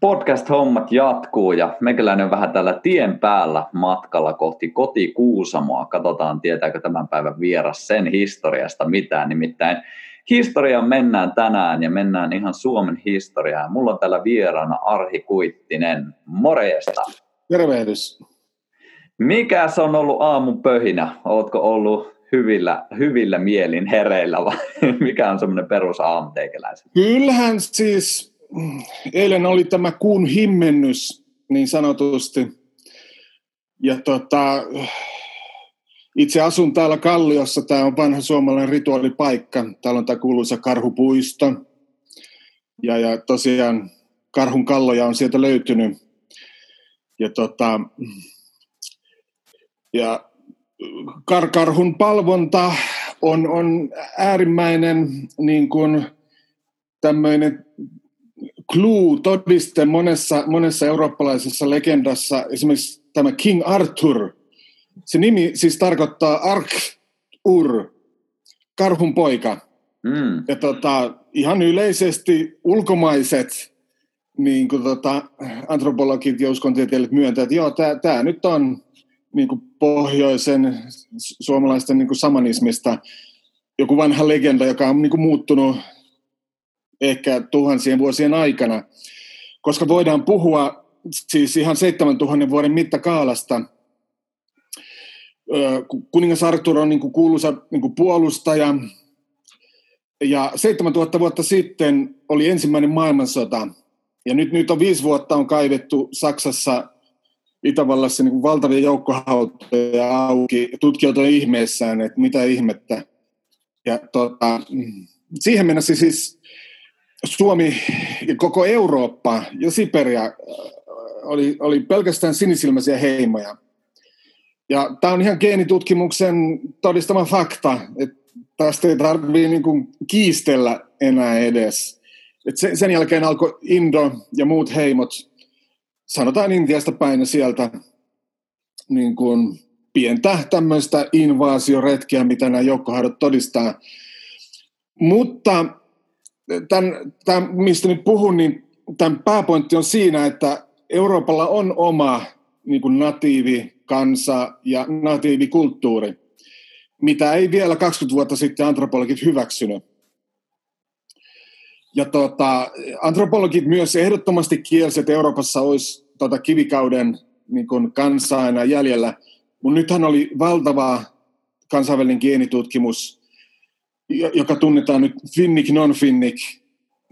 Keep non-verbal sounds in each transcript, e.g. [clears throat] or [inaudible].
podcast-hommat jatkuu ja mekäläinen on vähän tällä tien päällä matkalla kohti koti Kuusamoa. Katsotaan, tietääkö tämän päivän vieras sen historiasta mitään. Nimittäin historiaan mennään tänään ja mennään ihan Suomen historiaan. Mulla on täällä vieraana Arhi Kuittinen. Morjesta. Tervehdys. Mikäs on ollut aamun pöhinä? Ootko ollut hyvillä, hyvillä mielin hereillä vai [laughs] mikä on semmoinen perus aamu? Kyllähän siis eilen oli tämä kuun himmennys niin sanotusti. Ja tota, itse asun täällä Kalliossa, tämä on vanha suomalainen rituaalipaikka. Täällä on tämä kuuluisa karhupuisto. Ja, ja tosiaan karhun kalloja on sieltä löytynyt. Ja, tota, ja kar- karhun palvonta on, on äärimmäinen niin kuin, tämmöinen clue, todiste monessa, monessa eurooppalaisessa legendassa, esimerkiksi tämä King Arthur, se nimi siis tarkoittaa Ark-ur, karhun poika. Mm. Ja tota, ihan yleisesti ulkomaiset niin kuin tota, antropologit ja uskontieteilijät myöntävät, että joo, tämä nyt on niin kuin pohjoisen suomalaisten niin kuin samanismista joku vanha legenda, joka on niin kuin muuttunut ehkä tuhansien vuosien aikana, koska voidaan puhua siis ihan 7000 vuoden mittakaalasta. Kuningas Arthur on niin kuin kuuluisa niin kuin puolustaja, ja 7000 vuotta sitten oli ensimmäinen maailmansota, ja nyt, nyt on viisi vuotta on kaivettu Saksassa, Itävallassa niin valtavia joukkohautoja auki, tutkijat on ihmeessään, että mitä ihmettä. Ja tota, siihen mennessä siis Suomi ja koko Eurooppa ja Siberia äh, oli, oli pelkästään sinisilmäisiä heimoja. Ja tämä on ihan geenitutkimuksen todistama fakta, että tästä ei tarvitse niin kiistellä enää edes. Et sen, jälkeen alkoi Indo ja muut heimot, sanotaan Intiasta päin ja sieltä, niin kuin pientä tämmöistä invaasioretkiä, mitä nämä joukkohaudot todistaa. Mutta tämän, tämän, mistä nyt puhun, niin tämän pääpointti on siinä, että Euroopalla on oma niin kuin natiivi kansa ja natiivikulttuuri, mitä ei vielä 20 vuotta sitten antropologit hyväksynyt. Ja tota, antropologit myös ehdottomasti kielsivät, että Euroopassa olisi tota kivikauden niin kuin kansaa enää jäljellä. Mutta nythän oli valtava kansainvälinen geenitutkimus joka tunnetaan nyt Finnick non-Finnick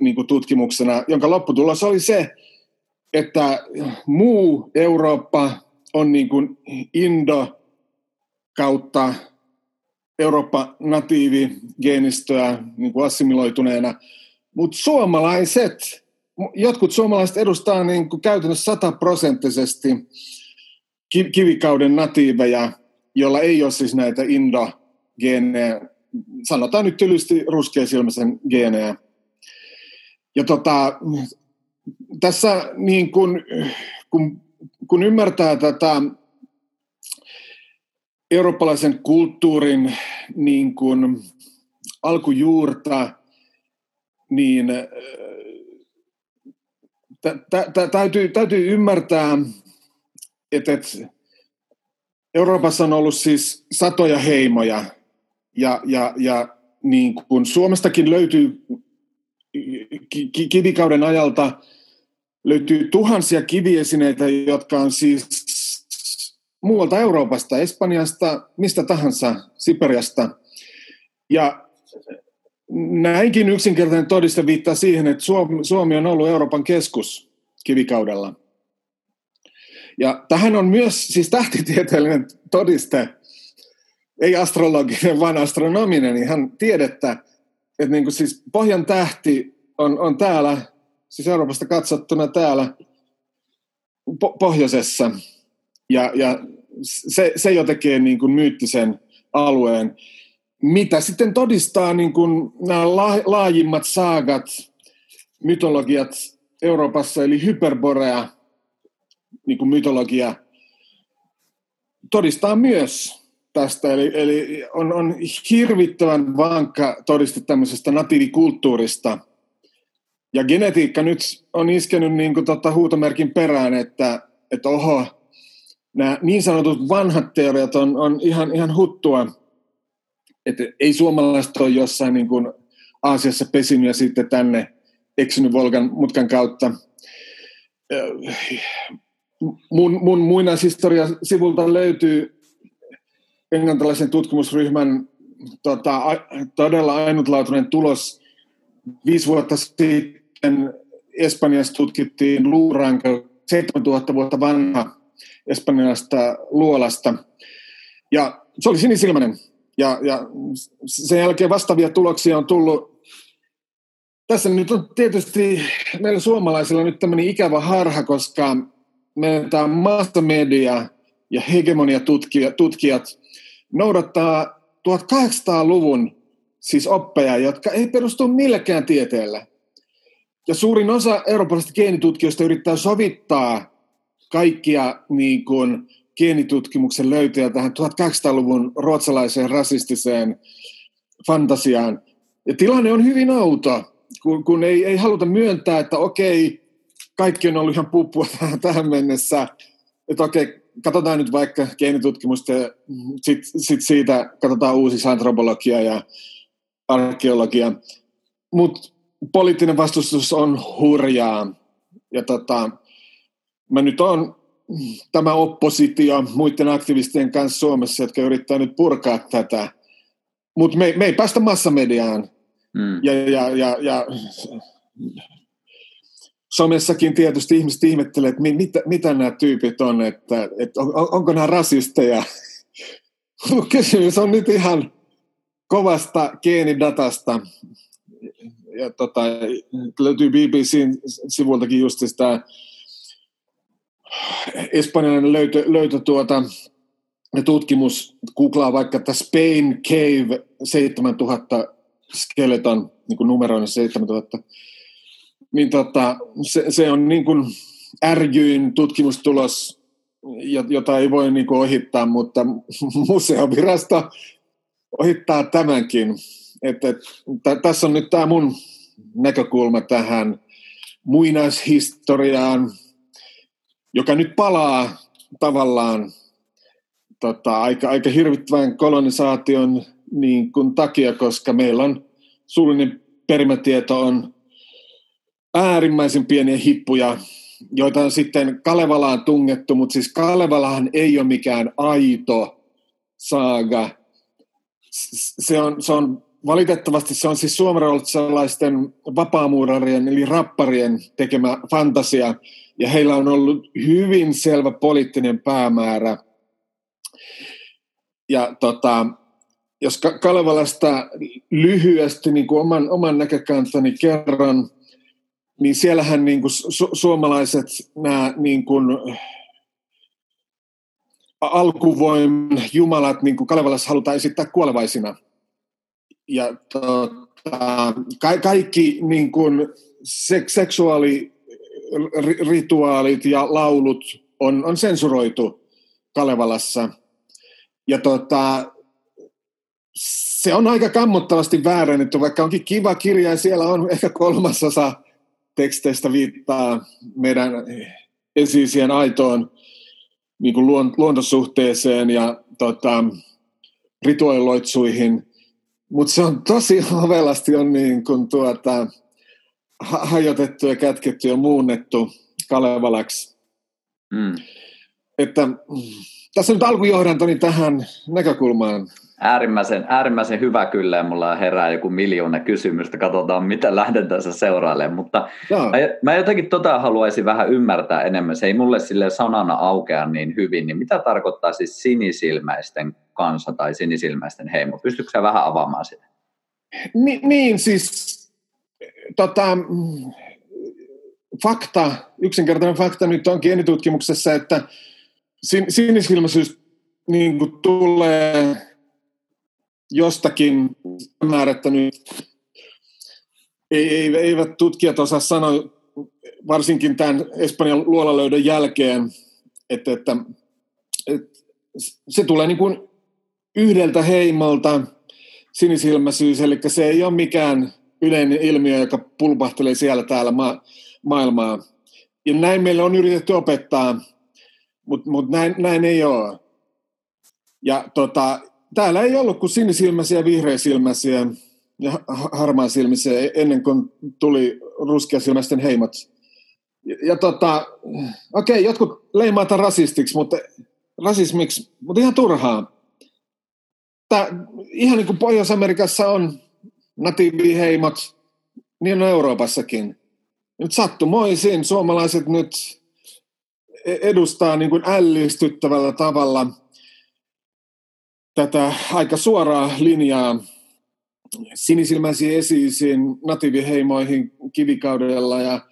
niin tutkimuksena, jonka lopputulos oli se, että muu Eurooppa on niin kuin Indo kautta Eurooppa natiivi geenistöä niin kuin assimiloituneena, mutta suomalaiset, jotkut suomalaiset edustaa niin kuin käytännössä sataprosenttisesti kivikauden natiiveja, jolla ei ole siis näitä Indo-geenejä sanotaan nyt tylysti ruskeasilmäisen geenejä. Ja tota, tässä niin kun, kun, kun ymmärtää tätä eurooppalaisen kulttuurin niin kun alkujuurta, niin täytyy, täytyy ymmärtää, että, että Euroopassa on ollut siis satoja heimoja – ja, ja, ja niin kuin Suomestakin löytyy kivikauden ajalta löytyy tuhansia kiviesineitä, jotka on siis muualta Euroopasta, Espanjasta, mistä tahansa, Siperiasta. Ja näinkin yksinkertainen todiste viittaa siihen, että Suomi on ollut Euroopan keskus kivikaudella. Ja tähän on myös siis tähtitieteellinen todiste, ei astrologinen, vaan astronominen, ihan tiedettä, että niin kuin siis Pohjan tähti on, on täällä, siis Euroopasta katsottuna täällä po- pohjoisessa. Ja, ja se, se jo tekee niin kuin myyttisen alueen. Mitä sitten todistaa niin kuin nämä la, laajimmat saagat, mytologiat Euroopassa, eli Hyperborea, niin kuin mytologia, todistaa myös tästä. Eli, eli on, on hirvittävän vankka todiste tämmöisestä natiivikulttuurista. Ja genetiikka nyt on iskenyt niin kuin tota huutomerkin perään, että, että oho, nämä niin sanotut vanhat teoriat on, on ihan, ihan huttua. Että ei suomalaiset ole jossain niin kuin Aasiassa pesinyt ja sitten tänne eksynyt Volgan mutkan kautta. Mun, mun muinaishistoria sivulta löytyy englantilaisen tutkimusryhmän tota, todella ainutlaatuinen tulos. Viisi vuotta sitten Espanjassa tutkittiin luuranko 7000 vuotta vanha espanjalaista luolasta. Ja se oli sinisilmäinen. Ja, ja sen jälkeen vastaavia tuloksia on tullut. Tässä nyt on tietysti meillä suomalaisilla nyt tämmöinen ikävä harha, koska meidän tämä massamedia ja hegemoniatutkijat tutkijat noudattaa 1800-luvun siis oppeja, jotka ei perustu millekään tieteelle. Ja suurin osa eurooppalaisista geenitutkijoista yrittää sovittaa kaikkia niin kuin, geenitutkimuksen löytöjä tähän 1800-luvun ruotsalaiseen rasistiseen fantasiaan. Ja tilanne on hyvin outo, kun, kun ei, ei haluta myöntää, että okei, kaikki on ollut ihan puppua [laughs] tähän mennessä. Että okei, katsotaan nyt vaikka geenitutkimusta ja sitten sit siitä katsotaan uusi antropologia ja arkeologia. Mutta poliittinen vastustus on hurjaa. Ja tota, mä nyt on tämä oppositio muiden aktivistien kanssa Suomessa, jotka yrittää nyt purkaa tätä. Mutta me, me ei päästä massamediaan. Mm. Ja, ja, ja, ja somessakin tietysti ihmiset ihmettelee, että mitä, mitä nämä tyypit on, että, että on, onko nämä rasisteja. [laughs] Kysymys on nyt ihan kovasta geenidatasta. Ja tota, löytyy BBCn sivultakin just tämä espanjalainen löytö, löytö tuota, tutkimus, googlaa vaikka että Spain Cave 7000 skeleton, niin kuin numeroinen 7000, niin tota, se, se, on niin kuin ärjyin tutkimustulos, jota ei voi niin kuin ohittaa, mutta [laughs] museovirasto ohittaa tämänkin. Että, että, tässä on nyt tämä mun näkökulma tähän muinaishistoriaan, joka nyt palaa tavallaan tota, aika, aika hirvittävän kolonisaation niin kuin takia, koska meillä on suullinen perimätieto on äärimmäisen pieniä hippuja, joita on sitten Kalevalaan tungettu, mutta siis Kalevalahan ei ole mikään aito saaga. Se on, se on valitettavasti se on siis suomalaisten vapaamuurarien eli rapparien tekemä fantasia, ja heillä on ollut hyvin selvä poliittinen päämäärä. Ja tota, jos Kalevalasta lyhyesti niin kuin oman, oman näkökantani kerron, niin siellähän niin kuin su- suomalaiset nämä niin kuin alkuvoiman jumalat niin kuin Kalevalassa halutaan esittää kuolevaisina. Ja tota, ka- kaikki niin kuin sek- seksuaalirituaalit ja laulut on, on sensuroitu Kalevalassa. Ja tota, se on aika kammottavasti väärennetty, vaikka onkin kiva kirja ja siellä on ehkä kolmasosa teksteistä viittaa meidän esiisien aitoon niin kuin luontosuhteeseen ja tota, rituaaliloitsuihin. Mutta se on tosi [laughs] ovelasti on niin kuin tuota, hajotettu ja kätketty ja muunnettu Kalevalaksi. Mm. että tässä nyt alkujohdantoni tähän näkökulmaan. Äärimmäisen, äärimmäisen hyvä kyllä, ja mulla herää joku miljoona kysymystä, katsotaan mitä lähden tässä seurailemaan, mutta mä, mä jotenkin tota haluaisin vähän ymmärtää enemmän, se ei mulle sille sanana aukea niin hyvin, niin mitä tarkoittaa siis sinisilmäisten kanssa tai sinisilmäisten heimo? Pystytkö sä vähän avaamaan sitä? Ni, niin, siis tota, fakta, yksinkertainen fakta nyt on geenitutkimuksessa, että sin, sinisilmäisyys niin kuin tulee jostakin määrättä nyt ei, ei, eivät tutkijat osaa sanoa, varsinkin tämän Espanjan luolalöydön jälkeen, että, että, että se tulee niin kuin yhdeltä heimolta sinisilmäisyys, eli se ei ole mikään yleinen ilmiö, joka pulpahtelee siellä täällä ma- maailmaa. Ja näin meillä on yritetty opettaa, mutta mut näin, näin ei ole. Ja tota, täällä ei ollut kuin sinisilmäisiä, vihreisilmäisiä ja harmaasilmäisiä e-, ennen kuin tuli ruskeasilmäisten heimot. Ja, ja tota, okei, okay, jotkut leimaata rasistiksi, mutta rasismiksi, mutta ihan turhaa. Tää, ihan niin kuin Pohjois-Amerikassa on natiiviheimot, niin on Euroopassakin. Nyt sattumoisin suomalaiset nyt e-, edustaa niin kuin ällistyttävällä tavalla tätä aika suoraa linjaa sinisilmäisiin esiisiin natiiviheimoihin kivikaudella. Ja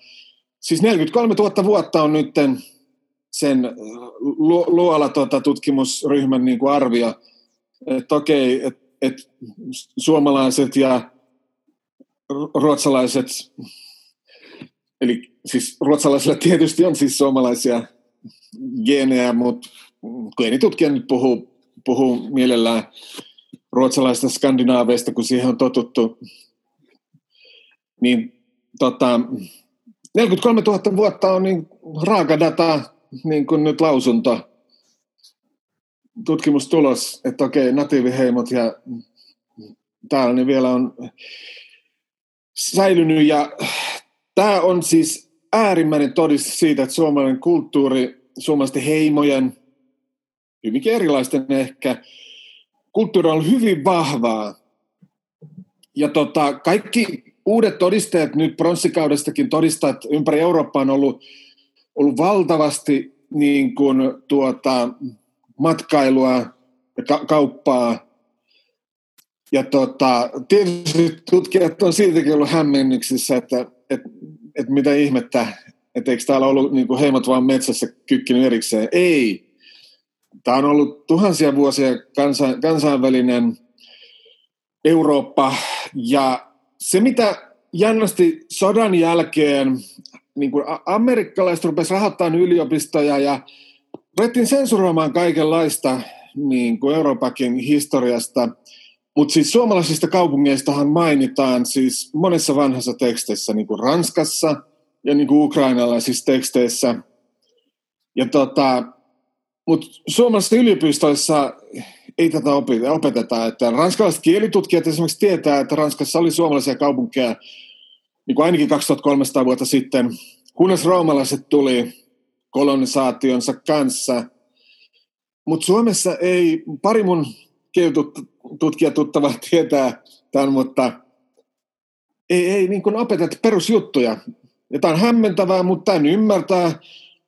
siis 43 000 vuotta on nyt sen luola tota, tutkimusryhmän niin kuin arvio, että okei, että et suomalaiset ja ruotsalaiset, eli siis ruotsalaisilla tietysti on siis suomalaisia geenejä, mutta geenitutkija nyt puhuu, puhuu mielellään ruotsalaista skandinaaveista, kun siihen on totuttu, niin tota, 43 000 vuotta on niin raaka data, niin kuin nyt lausunto, tutkimustulos, että okei, natiiviheimot ja täällä ne vielä on säilynyt ja tämä on siis äärimmäinen todiste siitä, että suomalainen kulttuuri, suomalaisten heimojen, hyvinkin erilaisten ehkä, kulttuuri on hyvin vahvaa. Ja tota, kaikki uudet todisteet nyt pronssikaudestakin todistaa, että ympäri Eurooppaa on ollut, ollut valtavasti niin kuin, tuota, matkailua ja ka- kauppaa ja tota, tietysti tutkijat on siltikin ollut hämmennyksissä, että, että, että mitä ihmettä, että eikö täällä ollut niin kuin heimot vaan metsässä kykkinyt erikseen. Ei. Tämä on ollut tuhansia vuosia kansa, kansainvälinen Eurooppa. Ja se, mitä jännästi sodan jälkeen niin kuin amerikkalaiset rupesivat rahoittamaan yliopistoja ja ruvettiin sensuroimaan kaikenlaista niin kuin Euroopakin historiasta – mutta siis suomalaisista kaupungeistahan mainitaan siis monessa vanhassa teksteissä, niin kuin Ranskassa ja niin kuin ukrainalaisissa teksteissä. Ja tota, mutta suomalaisissa yliopistoissa ei tätä opeteta. Että ranskalaiset kielitutkijat esimerkiksi tietää, että Ranskassa oli suomalaisia kaupunkeja niin kuin ainakin 2300 vuotta sitten, kunnes roomalaiset tuli kolonisaationsa kanssa. Mutta Suomessa ei, pari mun tutkijatuttava [laughs] tietää tämän, mutta ei, ei niin opeteta perusjuttuja. Ja tämä on hämmentävää, mutta tämän ymmärtää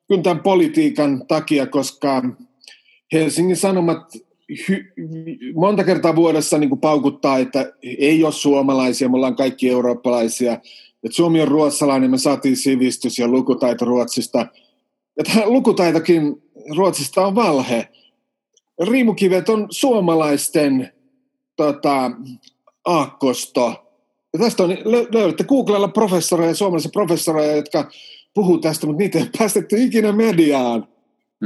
kyllä tämän politiikan takia, koska Helsingin Sanomat hy, monta kertaa vuodessa niin kuin paukuttaa, että ei ole suomalaisia, me ollaan kaikki eurooppalaisia. Että Suomi on ruotsalainen, me saatiin sivistys ja lukutaito Ruotsista. Ja tämä lukutaitokin Ruotsista on valhe riimukivet on suomalaisten tota, aakkosto. Ja tästä on, löydätte Googlella professoreja, suomalaisia professoreja, jotka puhuu tästä, mutta niitä ei päästetty ikinä mediaan.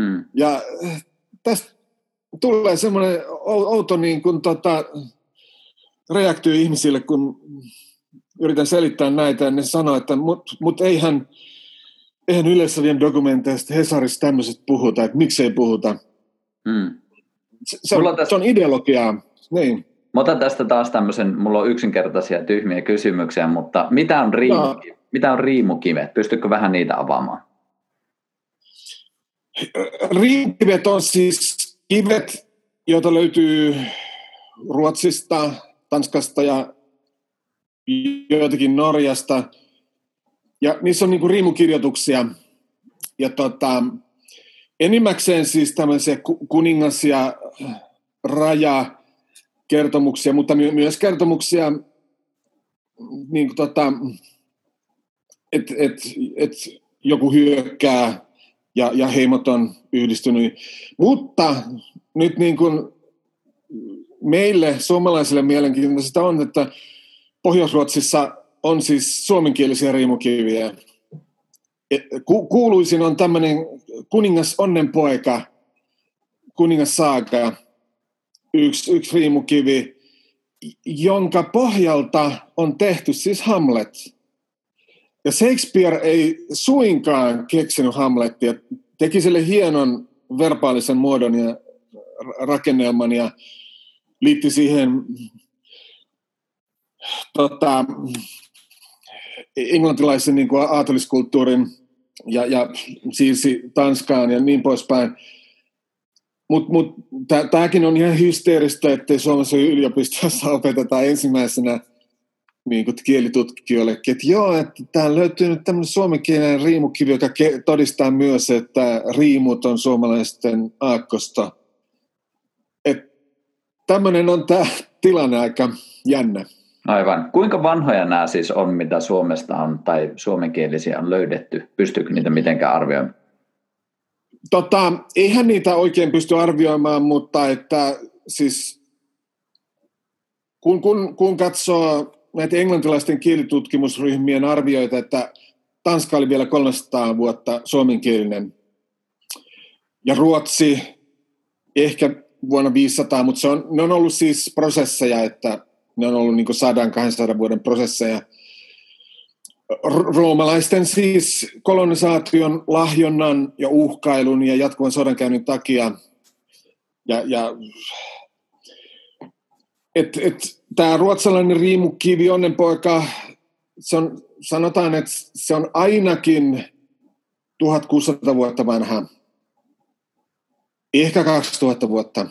Hmm. Ja äh, tästä tulee semmoinen outo niin kuin, tota, reaktio ihmisille, kun yritän selittää näitä, ja ne sanoo, että mut, mut eihän, eihän Yleisradion dokumenteista Hesarissa tämmöiset puhuta, että miksei puhuta. Hmm se, on, tästä, se on ideologiaa. Niin. Mä otan tästä taas tämmöisen, mulla on yksinkertaisia tyhmiä kysymyksiä, mutta mitä on, riimu, no. mitä on riimukivet? Pystytkö vähän niitä avaamaan? Riikivet on siis kivet, joita löytyy Ruotsista, Tanskasta ja joitakin Norjasta. Ja niissä on niinku riimukirjoituksia. Ja tota, enimmäkseen siis tämmöisiä kuningas- ja rajakertomuksia, mutta myös kertomuksia, niin kuin tota, että et, et joku hyökkää ja, ja heimot on yhdistynyt. Mutta nyt niin kuin meille suomalaisille mielenkiintoista on, että Pohjois-Ruotsissa on siis suomenkielisiä riimukiviä. E, ku, kuuluisin on tämmöinen kuningas onnenpoika, kuningas Saaga, yksi, yksi riimukivi, jonka pohjalta on tehty siis Hamlet. Ja Shakespeare ei suinkaan keksinyt Hamletia, teki sille hienon verbaalisen muodon ja rakennelman ja liitti siihen tota, englantilaisen niin kuin aateliskulttuurin ja, ja siirsi Tanskaan ja niin poispäin. Mutta mut, tämäkin on ihan hysteeristä, että Suomessa yliopistossa opetetaan ensimmäisenä niin kuin kielitutkijoille, että joo, että täällä löytyy nyt tämmöinen suomenkielinen riimukivi, joka todistaa myös, että riimut on suomalaisten aakkosta. Tämmöinen on tämä tilanne aika jännä. Aivan. Kuinka vanhoja nämä siis on, mitä Suomesta on tai suomenkielisiä on löydetty? Pystyykö niitä mitenkään arvioimaan? Tota, eihän niitä oikein pysty arvioimaan, mutta että siis kun, kun, kun katsoo näitä englantilaisten kielitutkimusryhmien arvioita, että Tanska oli vielä 300 vuotta suomenkielinen ja Ruotsi ehkä vuonna 500, mutta se on, ne on ollut siis prosesseja, että ne on ollut niin 100-200 vuoden prosesseja. Roomalaisten siis kolonisaation, lahjonnan ja uhkailun ja jatkuvan sodankäynnin takia ja, ja et, et, tämä ruotsalainen riimukivi onnenpoika, se on, sanotaan, että se on ainakin 1600 vuotta vanha ehkä 2000 vuotta.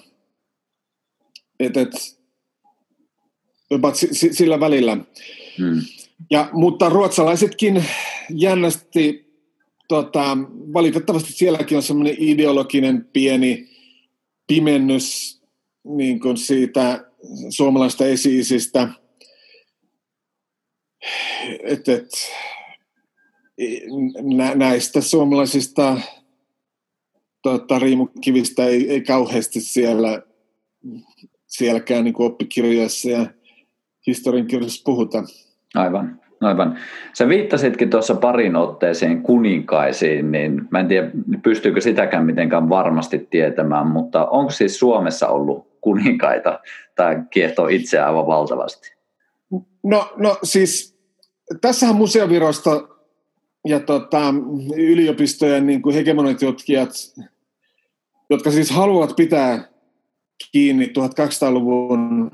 Et, et, sillä välillä. Hmm. Ja, mutta ruotsalaisetkin jännästi, tota, valitettavasti sielläkin on semmoinen ideologinen pieni pimennys niin kuin siitä suomalaista esiisistä. Et, et, näistä suomalaisista tota, riimukivistä ei, ei kauheasti siellä, sielläkään niin oppikirjoissa ja historiankirjoissa puhuta. Aivan, aivan. Sä viittasitkin tuossa parin otteeseen kuninkaisiin, niin mä en tiedä, pystyykö sitäkään mitenkään varmasti tietämään, mutta onko siis Suomessa ollut kuninkaita tai kiehtoo itseään aivan valtavasti? No, no siis tässähän museovirosta ja tota, yliopistojen niin kuin hegemonitutkijat, jotka siis haluavat pitää kiinni 1200-luvun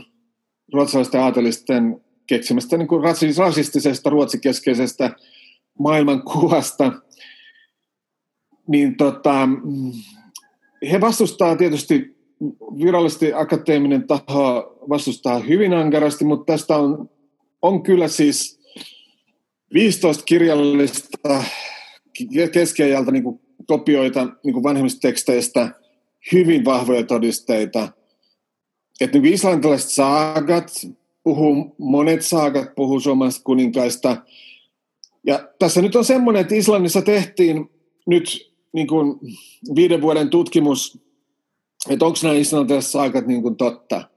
ruotsalaisten aatelisten keksimästä niin kuin rasistisesta, ruotsikeskeisestä maailmankuvasta, niin tota, he vastustaa tietysti virallisesti akateeminen taho vastustaa hyvin ankarasti, mutta tästä on, on kyllä siis 15 kirjallista keskiajalta niin kuin kopioita niin kuin vanhemmista teksteistä, hyvin vahvoja todisteita. Että niin islantilaiset saagat puhuu, monet saagat puhuu suomalaisista kuninkaista. Ja tässä nyt on semmoinen, että Islannissa tehtiin nyt niin kuin viiden vuoden tutkimus, että onko nämä islantilaiset saagat niin kuin totta.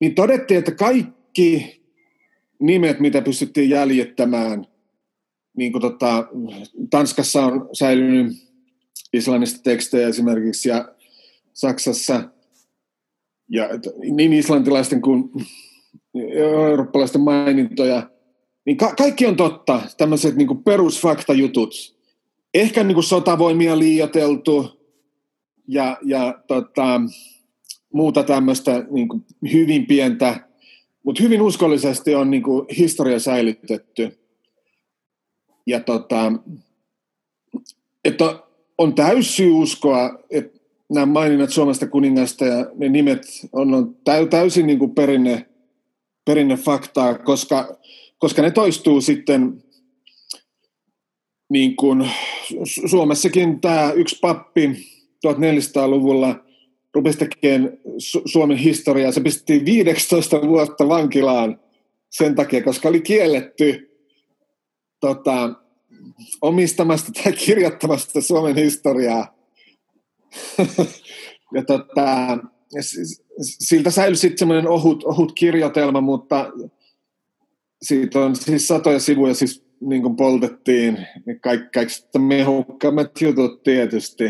Niin todettiin, että kaikki nimet, mitä pystyttiin jäljittämään. Niin kuin tota, Tanskassa on säilynyt islannista tekstejä esimerkiksi ja Saksassa ja niin islantilaisten kuin eurooppalaisten mainintoja, niin ka- kaikki on totta, tämmöiset niin perusfaktajutut. Ehkä niin sotavoimia liioteltu ja, ja tota, muuta tämmöistä niin hyvin pientä mutta hyvin uskollisesti on niin historia säilytetty. Ja tota, että on täysi uskoa, että nämä maininnat Suomesta kuningasta ja ne nimet on, on täysin niin perinne, perinne faktaa, koska, koska ne toistuu sitten niin kuin Suomessakin tämä yksi pappi 1400-luvulla rupesi tekemään Su- Suomen historiaa. Se pisti 15 vuotta vankilaan sen takia, koska oli kielletty tota, omistamasta tai kirjoittamasta Suomen historiaa. [laughs] ja tota, siltä säilyi sitten semmoinen ohut, ohut kirjoitelma, mutta siitä on siis satoja sivuja siis niin kuin poltettiin, niin kaikki, kaikista mehukkaammat jutut tietysti.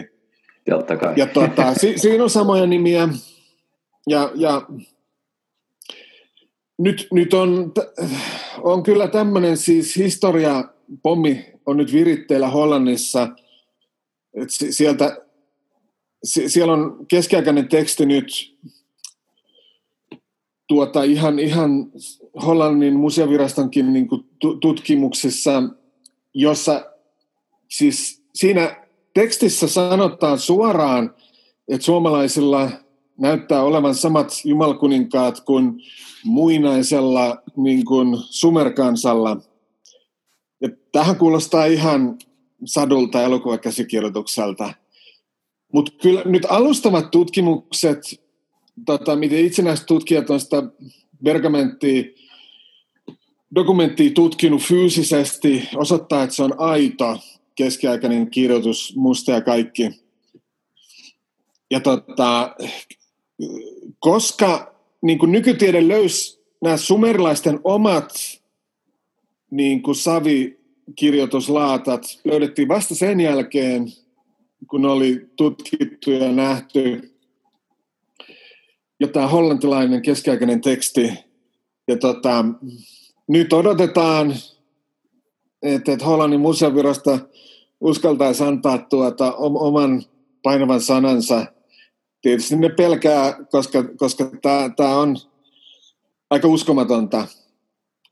Totta kai. Ja tota, [laughs] si, siinä on samoja nimiä. Ja, ja nyt, nyt on, on kyllä tämmöinen siis historia, pommi on nyt viritteillä Hollannissa. Et sieltä, siellä on keskiaikainen teksti nyt tuota, ihan, ihan Hollannin museovirastonkin niin kuin tutkimuksessa, jossa siis siinä tekstissä sanotaan suoraan, että suomalaisilla näyttää olevan samat jumalkuninkaat kuin muinaisella niin kuin sumerkansalla. Ja tähän kuulostaa ihan sadulta elokuvakäsikirjoitukselta. Mutta kyllä nyt alustavat tutkimukset, tota, miten itsenäiset tutkijat on sitä pergamenttia, dokumenttia tutkinut fyysisesti, osoittaa, että se on aito keskiaikainen kirjoitus, musta ja kaikki. Ja tota, koska niin kuin nykytiede löysi nämä sumerilaisten omat niin kuin savikirjoituslaatat, löydettiin vasta sen jälkeen, kun oli tutkittu ja nähty. Ja tämä hollantilainen keskiaikainen teksti. Ja tota, nyt odotetaan, että, että Hollannin museovirasto uskaltaisi antaa tuota, oman painavan sanansa. Tietysti ne pelkää, koska, koska tämä on aika uskomatonta.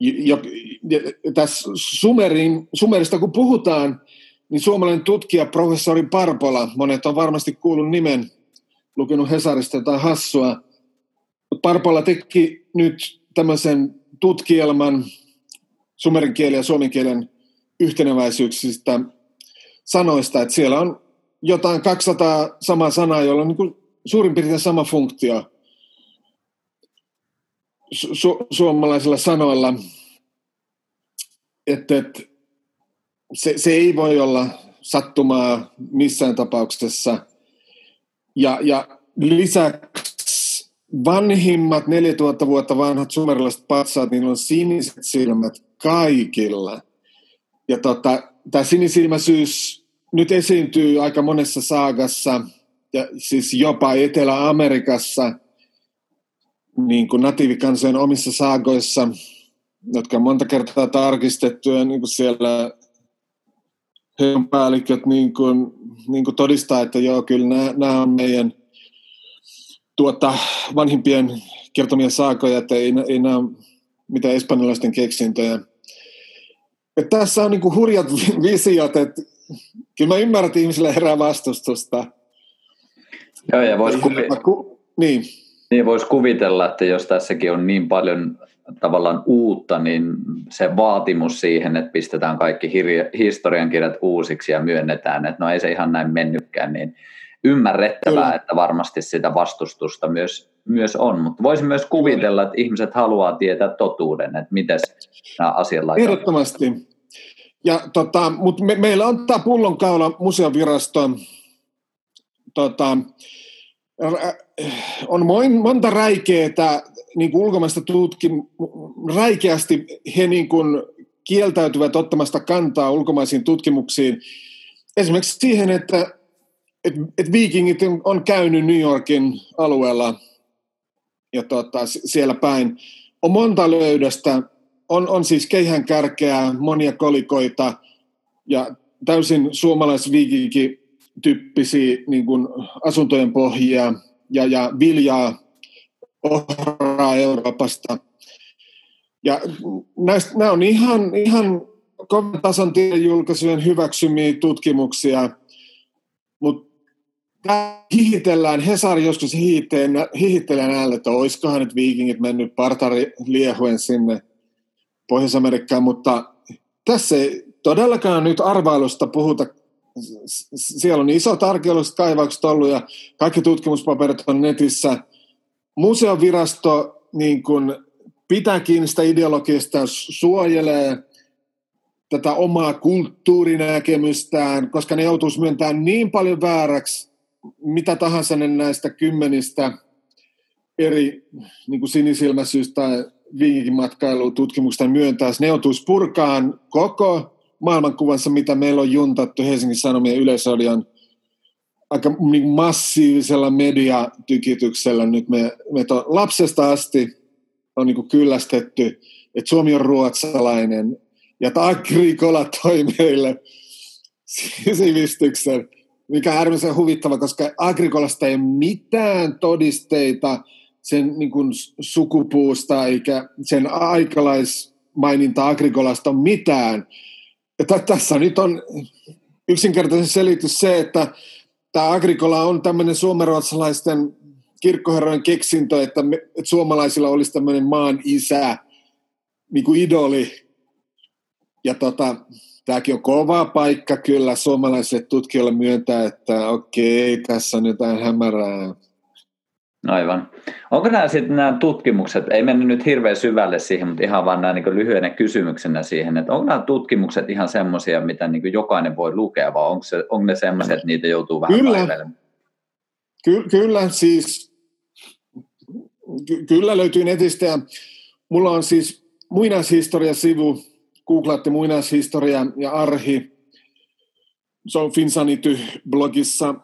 Ja, ja, tässä Sumerin, Sumerista kun puhutaan, niin suomalainen tutkija professori Parpola, monet on varmasti kuullut nimen, lukenut Hesarista jotain hassua, mutta Parpola teki nyt tämmöisen tutkielman sumerin kielen ja suomen kielen yhteneväisyyksistä sanoista, että siellä on jotain 200 samaa sanaa, jolla on niin suurin piirtein sama funktio su- suomalaisilla sanoilla. Että, että se, se ei voi olla sattumaa missään tapauksessa. Ja, ja lisäksi vanhimmat 4000 vuotta vanhat sumerilaiset patsaat, niillä on siniset silmät kaikilla. Ja tota, tämä sinisilmäisyys nyt esiintyy aika monessa saagassa, ja siis jopa Etelä-Amerikassa, niin kuin natiivikansojen omissa saagoissa, jotka on monta kertaa tarkistettu, ja niin kuin siellä heidän päälliköt niin kuin, niin kuin todistaa, että joo, kyllä nämä, nämä on meidän tuota, vanhimpien kertomia saakoja, että ei, ei nämä mitään espanjalaisten keksintöjä. Että tässä on niinku hurjat visiot, että kyllä mä ymmärrän, että ihmisille herää vastustusta. Joo, ja voisi kuvi- ku- niin. niin vois kuvitella, että jos tässäkin on niin paljon tavallaan uutta, niin se vaatimus siihen, että pistetään kaikki historiankirjat uusiksi ja myönnetään, että no ei se ihan näin mennytkään, niin ymmärrettävää, Kyllä. että varmasti sitä vastustusta myös, myös on, mutta voisin myös kuvitella, että ihmiset haluaa tietää totuuden, että miten nämä asiat laitetaan. Ehdottomasti. Ja, tota, mutta me, meillä on tämä pullonkaula museovirasto, tota, on monta räikeää niin kuin ulkomaista tutkin, räikeästi he niin kuin kieltäytyvät ottamasta kantaa ulkomaisiin tutkimuksiin. Esimerkiksi siihen, että että et viikingit on käynyt New Yorkin alueella ja tota, siellä päin. On monta löydöstä, on, on siis keihän kärkeä, monia kolikoita ja täysin suomalaisviikinki tyyppisiä niin asuntojen pohjia ja, ja viljaa ohraa Euroopasta. Ja näistä, nämä on ihan, ihan kovan tason tiedejulkaisujen hyväksymiä tutkimuksia – Mutta hihitellään, Hesari joskus hihittelee näille, että olisikohan nyt viikingit mennyt partari liehuen sinne Pohjois-Amerikkaan, mutta tässä ei todellakaan nyt arvailusta puhuta. Siellä on isot arkeologiset kaivaukset ollut ja kaikki tutkimuspaperit on netissä. Museovirasto niin kun pitää kiinni sitä ideologista, suojelee tätä omaa kulttuurinäkemystään, koska ne joutuisi myöntämään niin paljon vääräksi mitä tahansa ne näistä kymmenistä eri niin kuin sinisilmäisyys- tai viikinkimatkailututkimuksista myöntää, ne joutuisi purkaan koko maailmankuvansa, mitä meillä on juntattu Helsingin Sanomien yleisradion aika niin massiivisella mediatykityksellä. Nyt me, me to, lapsesta asti on niin kyllästetty, että Suomi on ruotsalainen ja että Agricola toi meille [laughs] sivistyksen mikä on äärimmäisen huvittava, koska Agrikolasta ei ole mitään todisteita sen niin kuin, sukupuusta eikä sen aikalaismaininta Agrikolasta on mitään. Ja tässä nyt on yksinkertaisen selitys se, että tämä Agrikola on tämmöinen suomenruotsalaisten kirkkoherrojen keksintö, että, me, että suomalaisilla olisi tämmöinen maan isä, niin kuin idoli. Ja tota, tämäkin on kova paikka kyllä suomalaisille tutkijoille myöntää, että okei, tässä on jotain hämärää. Aivan. Onko nämä sitten nämä tutkimukset, ei mennä nyt hirveän syvälle siihen, mutta ihan vaan niin lyhyenä kysymyksenä siihen, että onko nämä tutkimukset ihan semmoisia, mitä niin jokainen voi lukea, vai onko, se, onko ne semmoisia, että niitä joutuu vähän kyllä. Ky- kyllä, siis ky- kyllä löytyy netistä mulla on siis muinaishistoria-sivu, googlaatte muinaishistoria ja arhi, se on Finsanity-blogissa.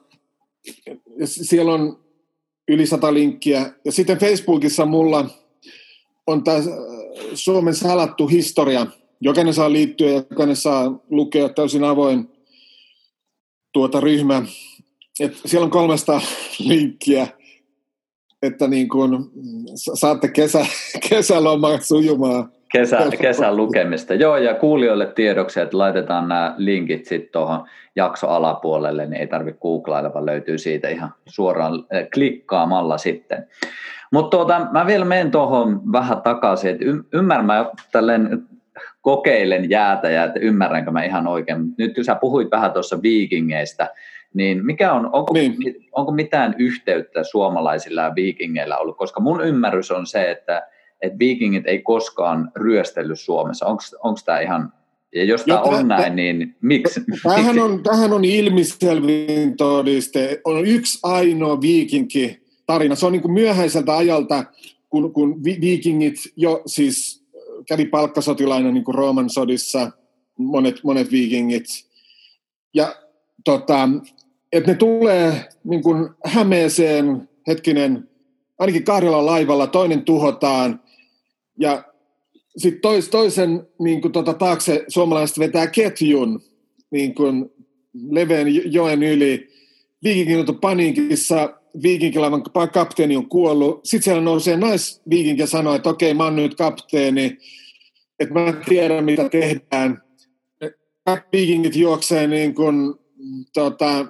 Siellä on yli sata linkkiä. Ja sitten Facebookissa mulla on tämä äh, Suomen salattu historia. Jokainen saa liittyä ja jokainen saa lukea täysin avoin tuota ryhmä. Et siellä on 300 [laughs] linkkiä, että niin kun saatte kesä, [laughs] kesälomaa sujumaan Kesä, kesän lukemista. Joo, ja kuulijoille tiedoksi, että laitetaan nämä linkit sitten tuohon jakso alapuolelle, niin ei tarvitse googlailla, vaan löytyy siitä ihan suoraan eh, klikkaamalla sitten. Mutta tuota, mä vielä menen tuohon vähän takaisin, että ymmärrän, mä tälleen kokeilen jäätä ja että ymmärränkö mä ihan oikein. Nyt kun sä puhuit vähän tuossa viikingeistä, niin mikä on, onko, niin. onko mitään yhteyttä suomalaisilla ja viikingeillä ollut? Koska mun ymmärrys on se, että että viikingit ei koskaan ryöstellyt Suomessa. Onko tämä ihan, ja jos tämä on näin, niin miksi? Tämähän on, tämähän on ilmiselvin todiste. On yksi ainoa viikinki tarina. Se on niin kuin myöhäiseltä ajalta, kun, kun viikingit jo siis kävi palkkasotilaina niin kuin Rooman sodissa, monet, monet viikingit. Ja tota, että ne tulee niin kuin Hämeeseen, hetkinen, ainakin kahdella laivalla, toinen tuhotaan, ja sitten tois, toisen niin kuin tota, taakse suomalaiset vetää ketjun niin kuin leveän joen yli. Viikinkin on paniikissa, viikinkilaivan kapteeni on kuollut. Sitten siellä nousee naisviikinki ja sanoo, että okei, mä oon nyt kapteeni, että mä tiedän, mitä tehdään. Viikingit juoksee niin kuin, tota,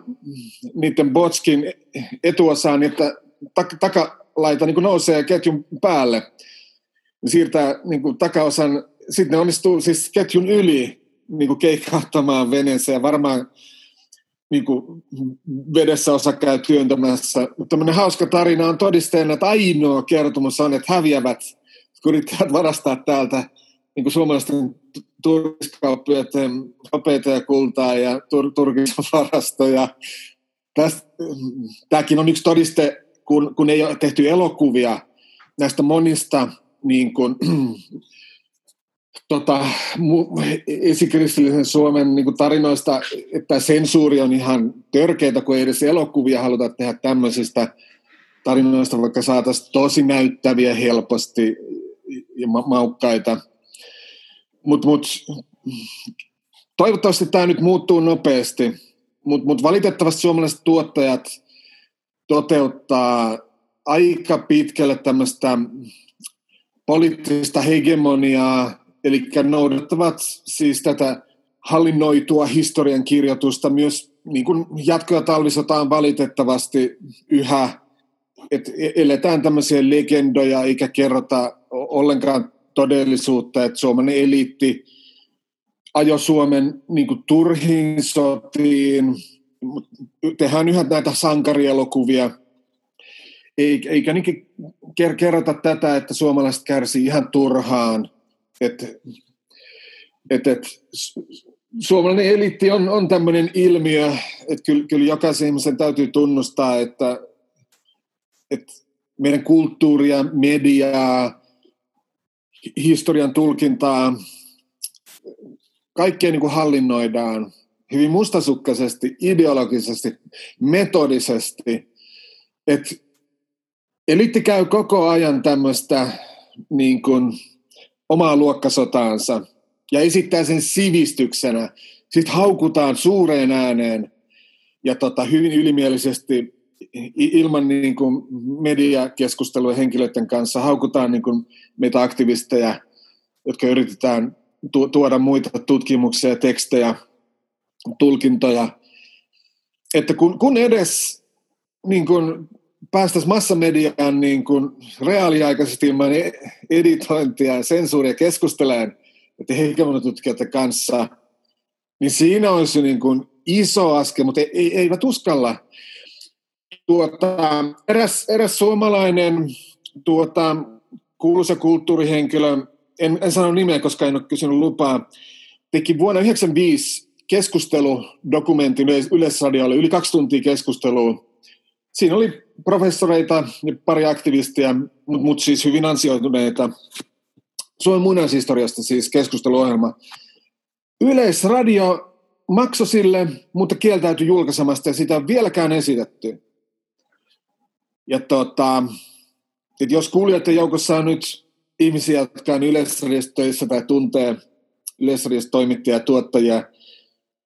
niiden botskin etuosaan, että tak- takalaita niin nousee ketjun päälle siirtää niin kuin takaosan, sitten ne onnistuu siis ketjun yli niin kuin keikkahtamaan veneessä ja varmaan niin kuin vedessä osa käy työntämässä. Mutta tämmöinen hauska tarina on todisteena, että ainoa kertomus on, että häviävät, kun yrittävät varastaa täältä niin kuin suomalaisten turkiskauppiaiden hopeita ja kultaa ja tur- turkisvarastoja. Tämäkin on yksi todiste, kun, kun ei ole tehty elokuvia näistä monista niin kuin, [clears throat] tota, esikristillisen Suomen niin kuin tarinoista, että sensuuri on ihan törkeitä, kun ei edes elokuvia haluta tehdä tämmöisistä tarinoista, vaikka saataisiin tosi näyttäviä helposti ja ma- maukkaita. Mutta mut, toivottavasti tämä nyt muuttuu nopeasti, mutta mut valitettavasti suomalaiset tuottajat toteuttaa aika pitkälle tämmöistä poliittista hegemoniaa, eli noudattavat siis tätä hallinnoitua historian kirjoitusta, myös niin kuin jatko- ja talvisotaan valitettavasti yhä, että e-, eletään tämmöisiä legendoja eikä kerrota ollenkaan todellisuutta, että suomalainen eliitti ajo Suomen niin kuin turhiin sotiin, tehdään yhä näitä sankarielokuvia, eikä niin kerrota tätä, että suomalaiset kärsii ihan turhaan, että et, et, suomalainen eliitti on, on tämmöinen ilmiö, että kyllä, kyllä jokaisen ihmisen täytyy tunnustaa, että, että meidän kulttuuria, mediaa, historian tulkintaa, kaikkea niin kuin hallinnoidaan hyvin mustasukkaisesti, ideologisesti, metodisesti. että eliitti käy koko ajan tämmöistä niin kuin, omaa luokkasotaansa ja esittää sen sivistyksenä. Sitten haukutaan suureen ääneen ja tota, hyvin ylimielisesti ilman niin kuin mediakeskustelua henkilöiden kanssa haukutaan niin kuin meitä aktivisteja, jotka yritetään tuoda muita tutkimuksia, tekstejä, tulkintoja. Että kun, kun edes niin kuin päästäisiin massamediaan niin kuin reaaliaikaisesti ilman e-, editointia, sensuuria keskusteleen että hegemonitutkijoiden kanssa, niin siinä olisi niin kuin iso askel, mutta ei, eivät uskalla. Tuota, eräs, eräs suomalainen tuota, kuuluisa kulttuurihenkilö, en, en sano nimeä, koska en ole kysynyt lupaa, teki vuonna 1995 keskusteludokumentin Yleisradiolle, yli kaksi tuntia keskustelua. Siinä oli professoreita ja pari aktivistia, mutta mut siis hyvin ansioituneita Suomen muinaishistoriasta siis keskusteluohjelma. Yleisradio maksoi sille, mutta kieltäytyi julkaisemasta ja sitä on vieläkään esitetty. Ja tota, että jos kuulijoiden joukossa on nyt ihmisiä, jotka on yleisradiossa tai tuntee yleisradiossa toimittajia ja tuottajia,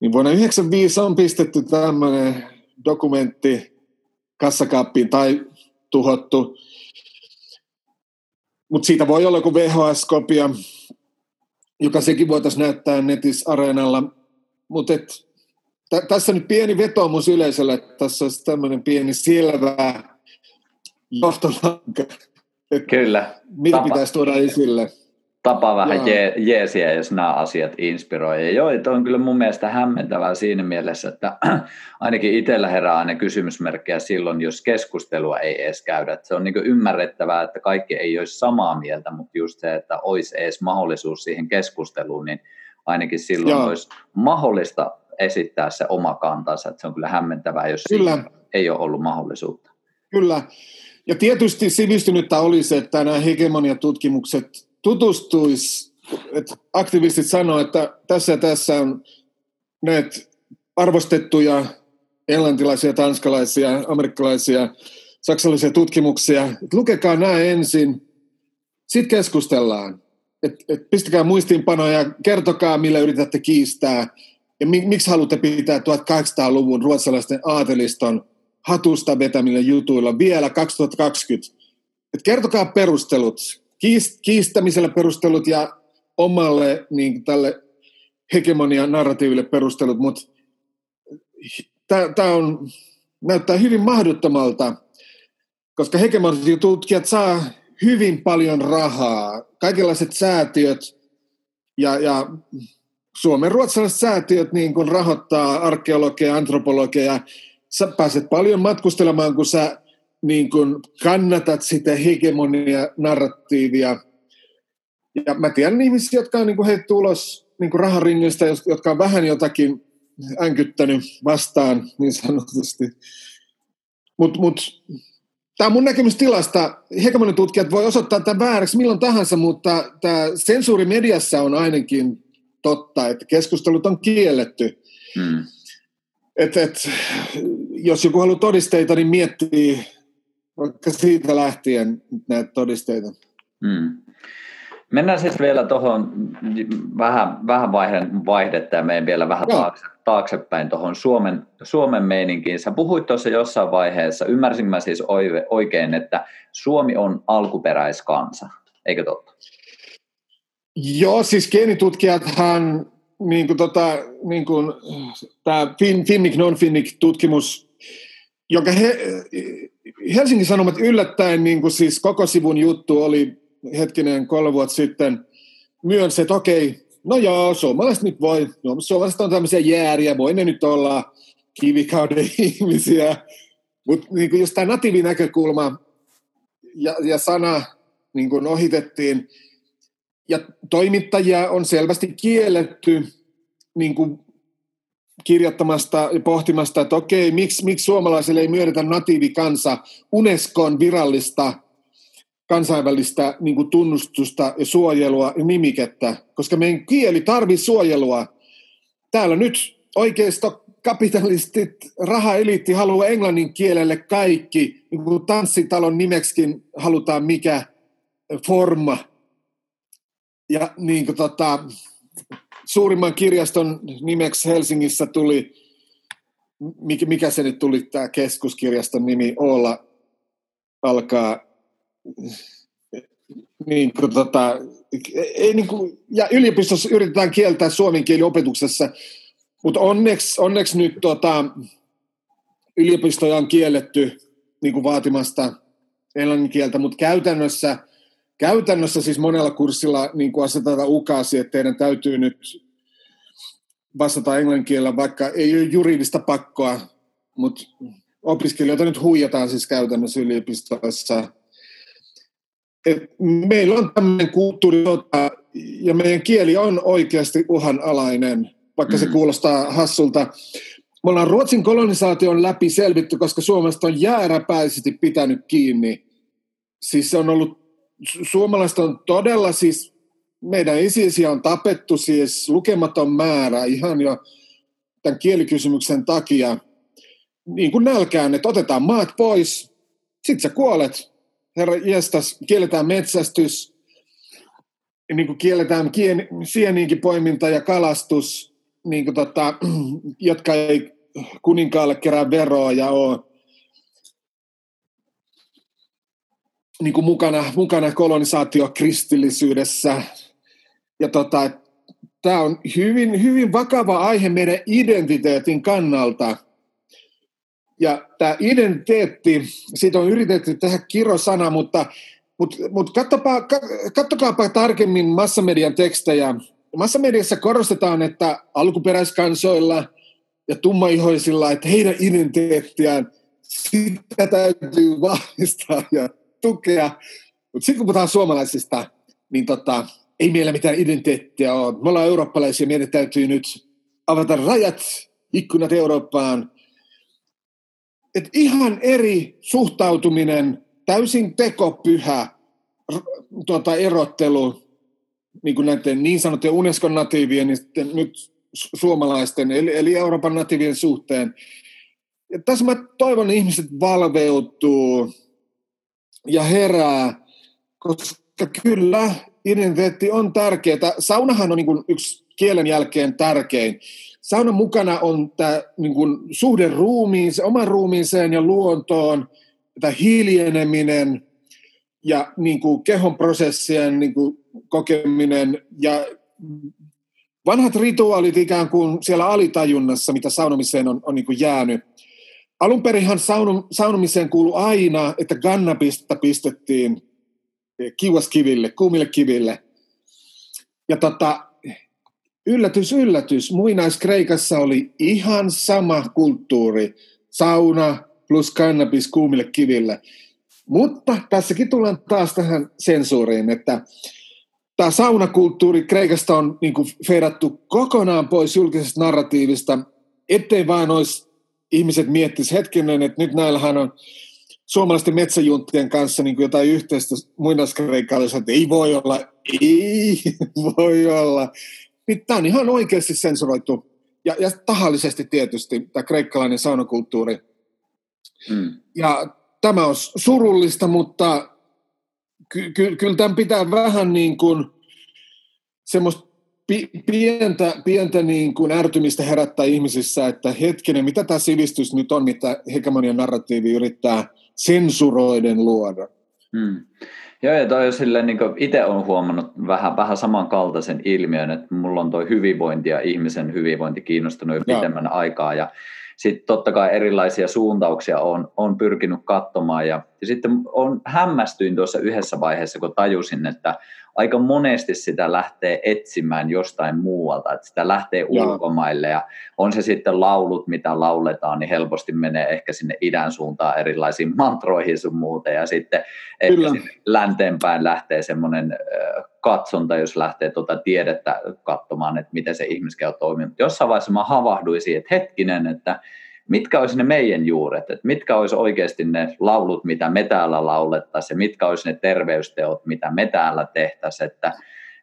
niin vuonna 1995 on pistetty tämmöinen dokumentti kassakaappiin tai tuhottu. Mutta siitä voi olla joku VHS-kopia, joka sekin voitaisiin näyttää netissä areenalla. Mutta t- tässä nyt pieni vetoomus yleisölle, että tässä olisi tämmöinen pieni selvä johtolanka. Kyllä. Mitä Tapa. pitäisi tuoda esille? Tapa vähän je, jeesiä, jos nämä asiat inspiroi. Ja joo, on kyllä mun mielestä hämmentävää siinä mielessä, että [clears throat] ainakin itsellä herää aina kysymysmerkkejä silloin, jos keskustelua ei edes käydä. Että se on niin ymmärrettävää, että kaikki ei olisi samaa mieltä, mutta just se, että olisi edes mahdollisuus siihen keskusteluun, niin ainakin silloin joo. olisi mahdollista esittää se oma kantansa. Että se on kyllä hämmentävää, jos kyllä. ei ole ollut mahdollisuutta. Kyllä. Ja tietysti sivistynyttä olisi, että nämä hegemoniatutkimukset tutustuisi, että aktivistit sanoo, että tässä ja tässä on näitä arvostettuja englantilaisia, tanskalaisia, amerikkalaisia, saksalaisia tutkimuksia. Et lukekaa nämä ensin, sitten keskustellaan. Et, et pistäkää muistiinpanoja, kertokaa millä yritätte kiistää ja mi, miksi haluatte pitää 1800-luvun ruotsalaisten aateliston hatusta vetämillä jutuilla vielä 2020. Et kertokaa perustelut, kiistämiselle perustelut ja omalle niin tälle hegemonia narratiiville perustelut, mutta tämä on, näyttää hyvin mahdottomalta, koska tutkijat saa hyvin paljon rahaa. Kaikenlaiset säätiöt ja, ja Suomen ruotsalaiset säätiöt niin kun rahoittaa arkeologia, antropologia. Sä pääset paljon matkustelemaan, kun sä niin kuin kannatat sitä hegemonia-narratiivia. Ja mä tiedän ihmisiä, jotka on niin heitetty ulos niin kuin raharingistä, jotka on vähän jotakin änkyttänyt vastaan niin sanotusti. Mutta mut, tämä on mun näkemys tilasta. Hegemonitutkijat voi osoittaa tämän vääräksi milloin tahansa, mutta tämä sensuuri mediassa on ainakin totta, että keskustelut on kielletty. Hmm. Et, et, jos joku haluaa todisteita, niin miettii vaikka siitä lähtien näitä todisteita. Hmm. Mennään sitten vielä tuohon vähän, vähän vaihdetta ja meidän vielä vähän taakse, taaksepäin tuohon Suomen, Suomen meininkiin. Sä puhuit tuossa jossain vaiheessa, ymmärsin mä siis oikein, että Suomi on alkuperäiskansa, eikö totta? Joo, siis geenitutkijathan niin kuin tota, niin kuin, tämä fin, Finnic non-Finnic tutkimus, joka he, Helsingin Sanomat yllättäen, niin kuin siis koko sivun juttu oli hetkinen kolme vuotta sitten, myönsi, että okei, no joo, suomalaiset nyt voi, no, suomalaiset on tämmöisiä jääriä, voi ne nyt olla kivikauden [laughs] ihmisiä, mutta niin just tämä natiivinäkökulma ja, ja sana niin kuin ohitettiin, ja toimittajia on selvästi kielletty niin kuin kirjoittamasta ja pohtimasta, että okei, miksi, miksi suomalaisille ei myönnetä natiivikansa Unescon virallista kansainvälistä niin kuin tunnustusta ja suojelua ja nimikettä, koska meidän kieli tarvitsee suojelua. Täällä nyt oikeisto kapitalistit, rahaeliitti haluaa englannin kielelle kaikki, niin kuin tanssitalon nimeksikin halutaan mikä forma. Ja niin kuin tota, suurimman kirjaston nimeksi Helsingissä tuli, mikä, se nyt tuli, tämä keskuskirjaston nimi, olla alkaa niin kuin tota, ei niin kuin, ja yliopistossa yritetään kieltää suomen kieli opetuksessa, mutta onneksi, onneksi nyt tota, yliopistoja on kielletty niin kuin vaatimasta englannin kieltä, mutta käytännössä, käytännössä siis monella kurssilla niin kuin asetetaan ukaasi, että teidän täytyy nyt vastata englannin kielellä, vaikka ei ole juridista pakkoa, mutta opiskelijoita nyt huijataan siis käytännössä yliopistoissa. Et meillä on tämmöinen kulttuuri, ja meidän kieli on oikeasti uhanalainen vaikka se mm. kuulostaa hassulta. Me ollaan Ruotsin kolonisaation läpi selvitty, koska Suomesta on jääräpäisesti pitänyt kiinni. Siis se on ollut, suomalaiset on todella siis, meidän isisiä on tapettu siis lukematon määrä ihan jo tämän kielikysymyksen takia. Niin kuin nälkään, että otetaan maat pois, sit sä kuolet. Herra jestas, kielletään metsästys, niin kuin kielletään sieniinkin poiminta ja kalastus, niin kuin tota, [clears throat] jotka ei kuninkaalle kerää veroa ja ole niin kuin mukana, mukana kolonisaatio kristillisyydessä. Ja tota, tämä on hyvin, hyvin vakava aihe meidän identiteetin kannalta. Ja tämä identiteetti, siitä on yritetty tehdä kirosana, mutta, mutta, mutta katsokaa, katsokaapa tarkemmin massamedian tekstejä massamediassa korostetaan, että alkuperäiskansoilla ja tummaihoisilla, että heidän identiteettiään sitä täytyy vahvistaa ja tukea. Mutta sitten kun puhutaan suomalaisista, niin tota, ei meillä mitään identiteettiä ole. Me ollaan eurooppalaisia, meidän täytyy nyt avata rajat, ikkunat Eurooppaan. Et ihan eri suhtautuminen, täysin tekopyhä tuota, erottelu niin kuin näiden niin sanottujen Unescon natiivien sitten nyt suomalaisten, eli, eli Euroopan natiivien suhteen. Ja tässä mä toivon, että ihmiset valveutuu ja herää, koska kyllä identiteetti on tärkeää. Saunahan on niin kuin yksi kielen jälkeen tärkein. Saunan mukana on tämä niin kuin suhde ruumiin, oman ruumiiseen ja luontoon, tämä hiljeneminen ja niin kuin kehon prosessien niin kuin kokeminen ja vanhat rituaalit ikään kuin siellä alitajunnassa, mitä saunomiseen on, on niin kuin jäänyt. Alun perinhan saunomiseen kuului aina, että gannapista pistettiin kiuaskiville, kuumille kiville. Ja tota, yllätys, yllätys, muinaiskreikassa oli ihan sama kulttuuri. Sauna plus kannabis kuumille kiville. Mutta tässäkin tullaan taas tähän sensuuriin, että tämä saunakulttuuri Kreikasta on niin kuin feidattu kokonaan pois julkisesta narratiivista, ettei vaan olisi ihmiset miettis hetkinen, että nyt näillähän on suomalaisten metsäjunttien kanssa niin kuin jotain yhteistä muinaiskreikalaisilla, että ei voi olla, ei voi olla. Niin tämä on ihan oikeasti sensuroitu ja, ja tahallisesti tietysti tämä kreikkalainen saunakulttuuri. Hmm. Ja tämä on surullista, mutta ky- ky- kyllä tämän pitää vähän niin kuin semmoista pientä, pientä niin kuin ärtymistä herättää ihmisissä, että hetkinen, mitä tämä sivistys nyt on, mitä hegemonian narratiivi yrittää sensuroiden luoda. Hmm. Joo, ja toi silleen, niin itse olen huomannut vähän, vähän samankaltaisen ilmiön, että mulla on toi hyvinvointi ja ihmisen hyvinvointi kiinnostunut jo pitemmän aikaa, ja sitten totta kai erilaisia suuntauksia on, on pyrkinyt katsomaan, ja, ja sitten on hämmästyin tuossa yhdessä vaiheessa, kun tajusin, että aika monesti sitä lähtee etsimään jostain muualta, että sitä lähtee Joo. ulkomaille ja on se sitten laulut, mitä lauletaan, niin helposti menee ehkä sinne idän suuntaan erilaisiin [laughs] mantroihin sun muuta ja sitten ehkä sinne länteenpäin lähtee semmoinen katsonta, jos lähtee tuota tiedettä katsomaan, että miten se ihmiskeho toimii. Jossain vaiheessa mä havahduin siihen, että hetkinen, että mitkä olisi ne meidän juuret, että mitkä olisi oikeasti ne laulut, mitä me täällä laulettaisiin, mitkä olisi ne terveysteot, mitä me täällä tehtäisiin, että,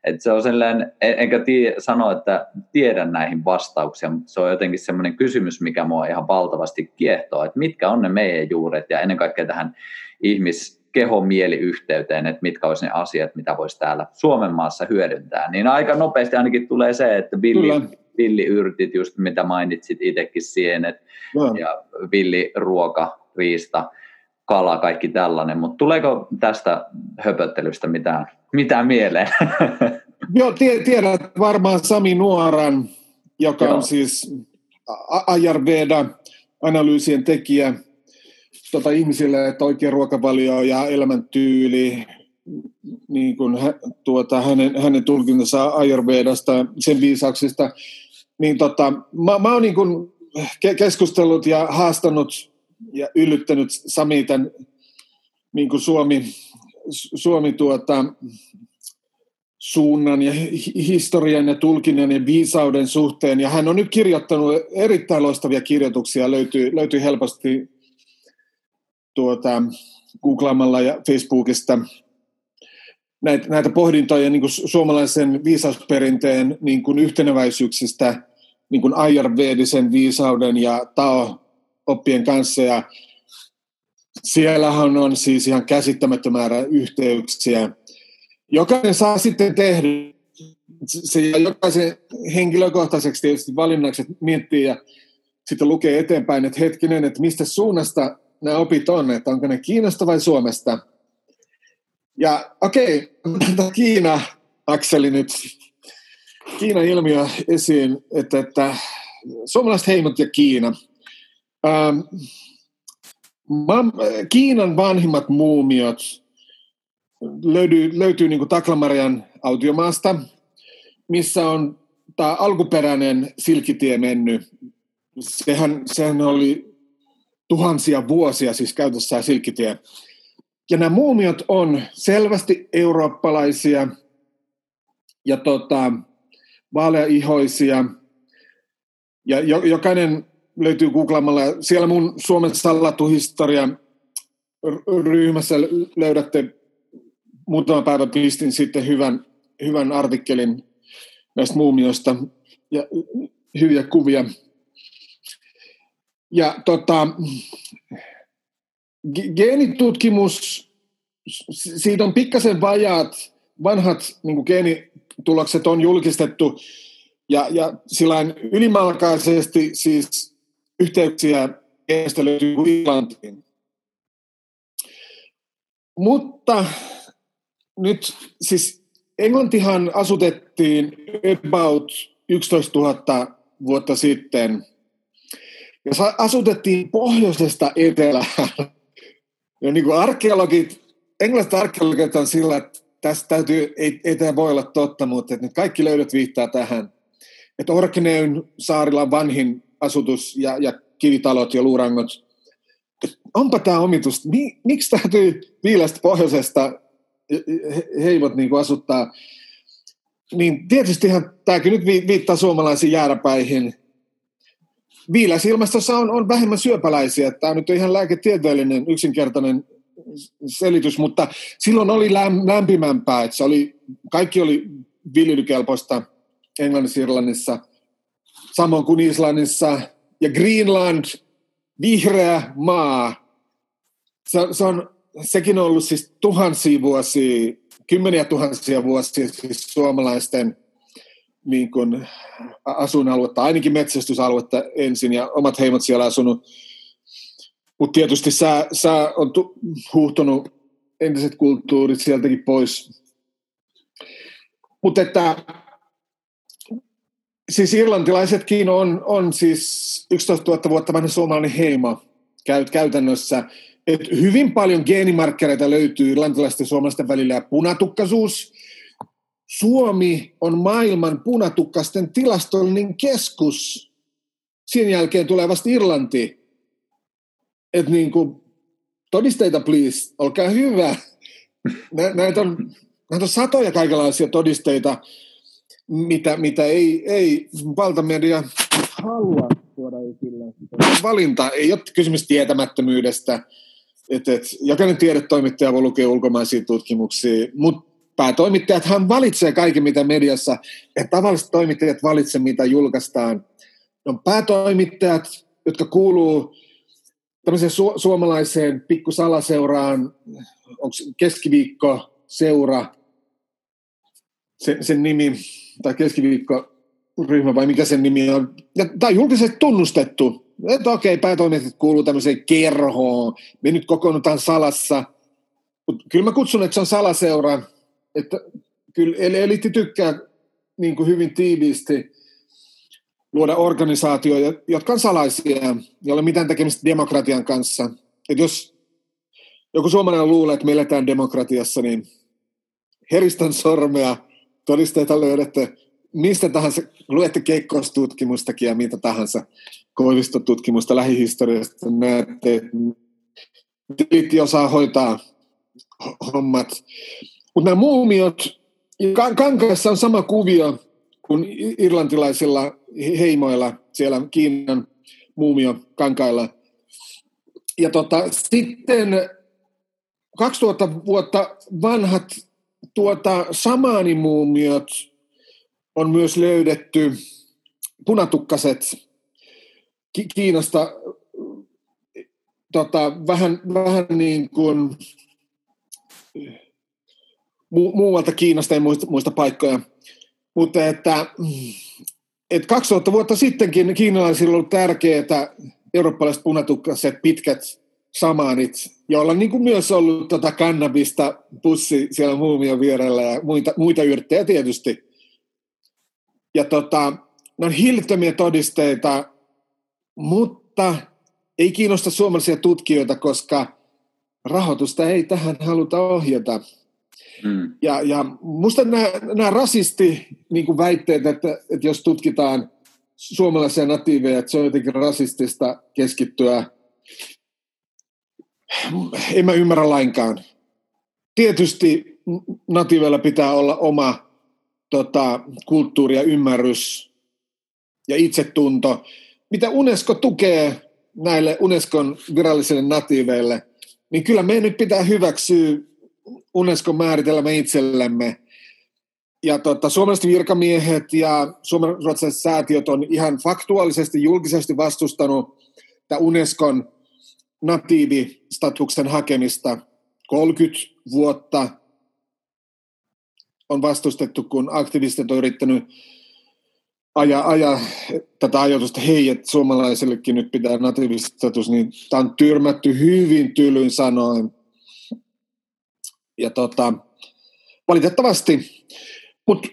että se on sellainen, enkä tii, sano, että tiedän näihin vastauksia, mutta se on jotenkin semmoinen kysymys, mikä mua ihan valtavasti kiehtoo, että mitkä on ne meidän juuret ja ennen kaikkea tähän ihmis, kehomieliyhteyteen, että mitkä olisi ne asiat, mitä voisi täällä Suomen maassa hyödyntää, niin aika nopeasti ainakin tulee se, että villi, villiyrtit, just mitä mainitsit itsekin, sienet no. ja villiruoka, riista, kala, kaikki tällainen, mutta tuleeko tästä höpöttelystä mitään, mitään mieleen? [laughs] Joo, tiedät varmaan Sami Nuoran, joka Joo. on siis Ayurveda-analyysien tekijä tota, ihmisille, että oikea ruokavalio ja elämäntyyli, niin kuin tuota, hänen, hänen tulkintansa Ayurvedasta, sen viisauksista, niin tota, mä, mä oon niin kuin keskustellut ja haastanut ja yllyttänyt Sami tämän niin kuin Suomi, Suomi tuota, suunnan ja historian ja tulkinnan ja viisauden suhteen. Ja hän on nyt kirjoittanut erittäin loistavia kirjoituksia, löytyy, löytyy helposti tuota, googlaamalla ja Facebookista näitä, näitä pohdintoja niin kuin suomalaisen viisausperinteen niin kuin yhteneväisyyksistä niin kuin ayurvedisen viisauden ja Tao-oppien kanssa. Ja siellähän on siis ihan käsittämätön määrä yhteyksiä. Jokainen saa sitten tehdä se jokaisen henkilökohtaiseksi tietysti valinnaksi miettii ja sitten lukee eteenpäin, että hetkinen, että mistä suunnasta nämä opit on, että onko ne Kiinasta vai Suomesta – ja okei, okay, Kiina, Akseli nyt, Kiinan ilmiö esiin, että, että suomalaiset heimot ja Kiina. Ähm, Kiinan vanhimmat muumiot löytyy, löytyy niin Taklamarian autiomaasta, missä on tämä alkuperäinen silkitie mennyt. Sehän, sehän oli tuhansia vuosia siis käytössä silkitie. Ja nämä muumiot on selvästi eurooppalaisia ja tota, vaaleaihoisia. Ja jo, jokainen löytyy googlaamalla. Siellä mun Suomen sallattu historia ryhmässä löydätte muutama päivä pistin sitten hyvän, hyvän artikkelin näistä muumioista ja hyviä kuvia. Ja tota, geenitutkimus, siitä on pikkasen vajaat, vanhat niin geenitulokset on julkistettu ja, ja sillä ylimalkaisesti siis yhteyksiä geenistä löytyy Irlantiin. Mutta nyt siis Englantihan asutettiin about 11 000 vuotta sitten. Ja asutettiin pohjoisesta etelään ja niin kuin arkeologit, englannilaiset arkeologit on sillä, että tästä täytyy, ei, ei tämä voi olla totta, mutta että nyt kaikki löydöt viittaa tähän. Että Orkneyn saarilla on vanhin asutus ja, ja kivitalot ja luurangot. Onpa tämä omitus. Mi, miksi täytyy viilestä pohjoisesta heivot niin kuin asuttaa? Niin tietystihan tämäkin nyt viittaa suomalaisiin jääräpäihin – viileässä ilmastossa on, on vähemmän syöpäläisiä. Tämä nyt on ihan lääketieteellinen yksinkertainen selitys, mutta silloin oli läm, lämpimämpää, että se oli, kaikki oli viljelykelpoista Englannissa, Irlannissa, samoin kuin Islannissa, ja Greenland, vihreä maa. Se, se on, sekin on ollut siis tuhansia vuosia, kymmeniä tuhansia vuosia siis suomalaisten niin kuin asuinaluetta, ainakin metsästysaluetta ensin ja omat heimot siellä asunut. Mutta tietysti sää, sää on tu, entiset kulttuurit sieltäkin pois. Mutta että siis irlantilaisetkin on, on siis 11 000 vuotta vanha suomalainen heimo käytännössä. Et hyvin paljon geenimarkkereita löytyy irlantilaisten ja suomalaisten välillä ja punatukkaisuus. Suomi on maailman punatukkasten tilastollinen keskus. Sen jälkeen tulee vasta Irlanti. Et niin kuin, todisteita please, olkaa hyvä. [laughs] Näitä on, näitä on satoja kaikenlaisia todisteita mitä, mitä ei, ei valtamedia halua tuoda esille. Valinta ei ole kysymys tietämättömyydestä. Et, et, jokainen tiedetoimittaja voi lukea ulkomaisia tutkimuksia, mutta päätoimittajathan valitsee kaiken, mitä mediassa, että tavalliset toimittajat valitsee, mitä julkaistaan. On päätoimittajat, jotka kuuluu tämmöiseen su- suomalaiseen pikkusalaseuraan, onko keskiviikko seura, sen, sen nimi, tai keskiviikkoryhmä vai mikä sen nimi on. Ja, tämä on julkisesti tunnustettu, että okei, päätoimijat kuuluu tämmöiseen kerhoon, me nyt kokoonnutaan salassa. Mutta kyllä mä kutsun, että se on salaseura, että kyllä eliitti tykkää niin kuin hyvin tiiviisti luoda organisaatioita, jotka on salaisia, joilla ei mitään tekemistä demokratian kanssa. Et jos joku suomalainen luulee, että me eletään demokratiassa, niin heristän sormea – todisteita löydätte mistä tahansa, luette keikkostutkimustakin ja mitä tahansa koivistotutkimusta lähihistoriasta, näette, että osaa hoitaa hommat. Mutta nämä muumiot, kankaissa on sama kuvio kuin irlantilaisilla heimoilla siellä Kiinan muumio kankailla. Ja tota, sitten 2000 vuotta vanhat tuota, samaanimuumiot on myös löydetty, punatukkaset Kiinasta tota, vähän, vähän niin kuin mu- muualta Kiinasta, en muista, muista paikkoja, mutta että, että 2000 vuotta sittenkin kiinalaisilla on ollut tärkeää eurooppalaiset punatukkaset pitkät samaanit, joilla on niin kuin myös ollut tota kannabista pussi siellä muumion vierellä ja muita, muita yrttejä tietysti. Ja tota, ne on hillittömiä todisteita, mutta ei kiinnosta suomalaisia tutkijoita, koska rahoitusta ei tähän haluta ohjata. Ja, ja musta nämä, nämä rasisti niin kuin väitteet, että, että jos tutkitaan suomalaisia natiiveja, että se on jotenkin rasistista keskittyä en mä ymmärrä lainkaan. Tietysti natiiveilla pitää olla oma tota, kulttuuri ja ymmärrys ja itsetunto. Mitä Unesco tukee näille Unescon virallisille natiiveille, niin kyllä meidän nyt pitää hyväksyä Unescon määritelmä itsellemme. Ja tota, suomalaiset virkamiehet ja suomalaiset säätiöt on ihan faktuaalisesti julkisesti vastustanut Unescon natiivistatuksen hakemista 30 vuotta on vastustettu, kun aktivistit on yrittänyt ajaa, ajaa tätä ajatusta, hei, että suomalaisellekin nyt pitää natiivistatus, niin tämä on tyrmätty hyvin tylyin sanoin. Ja tota, valitettavasti. Mutta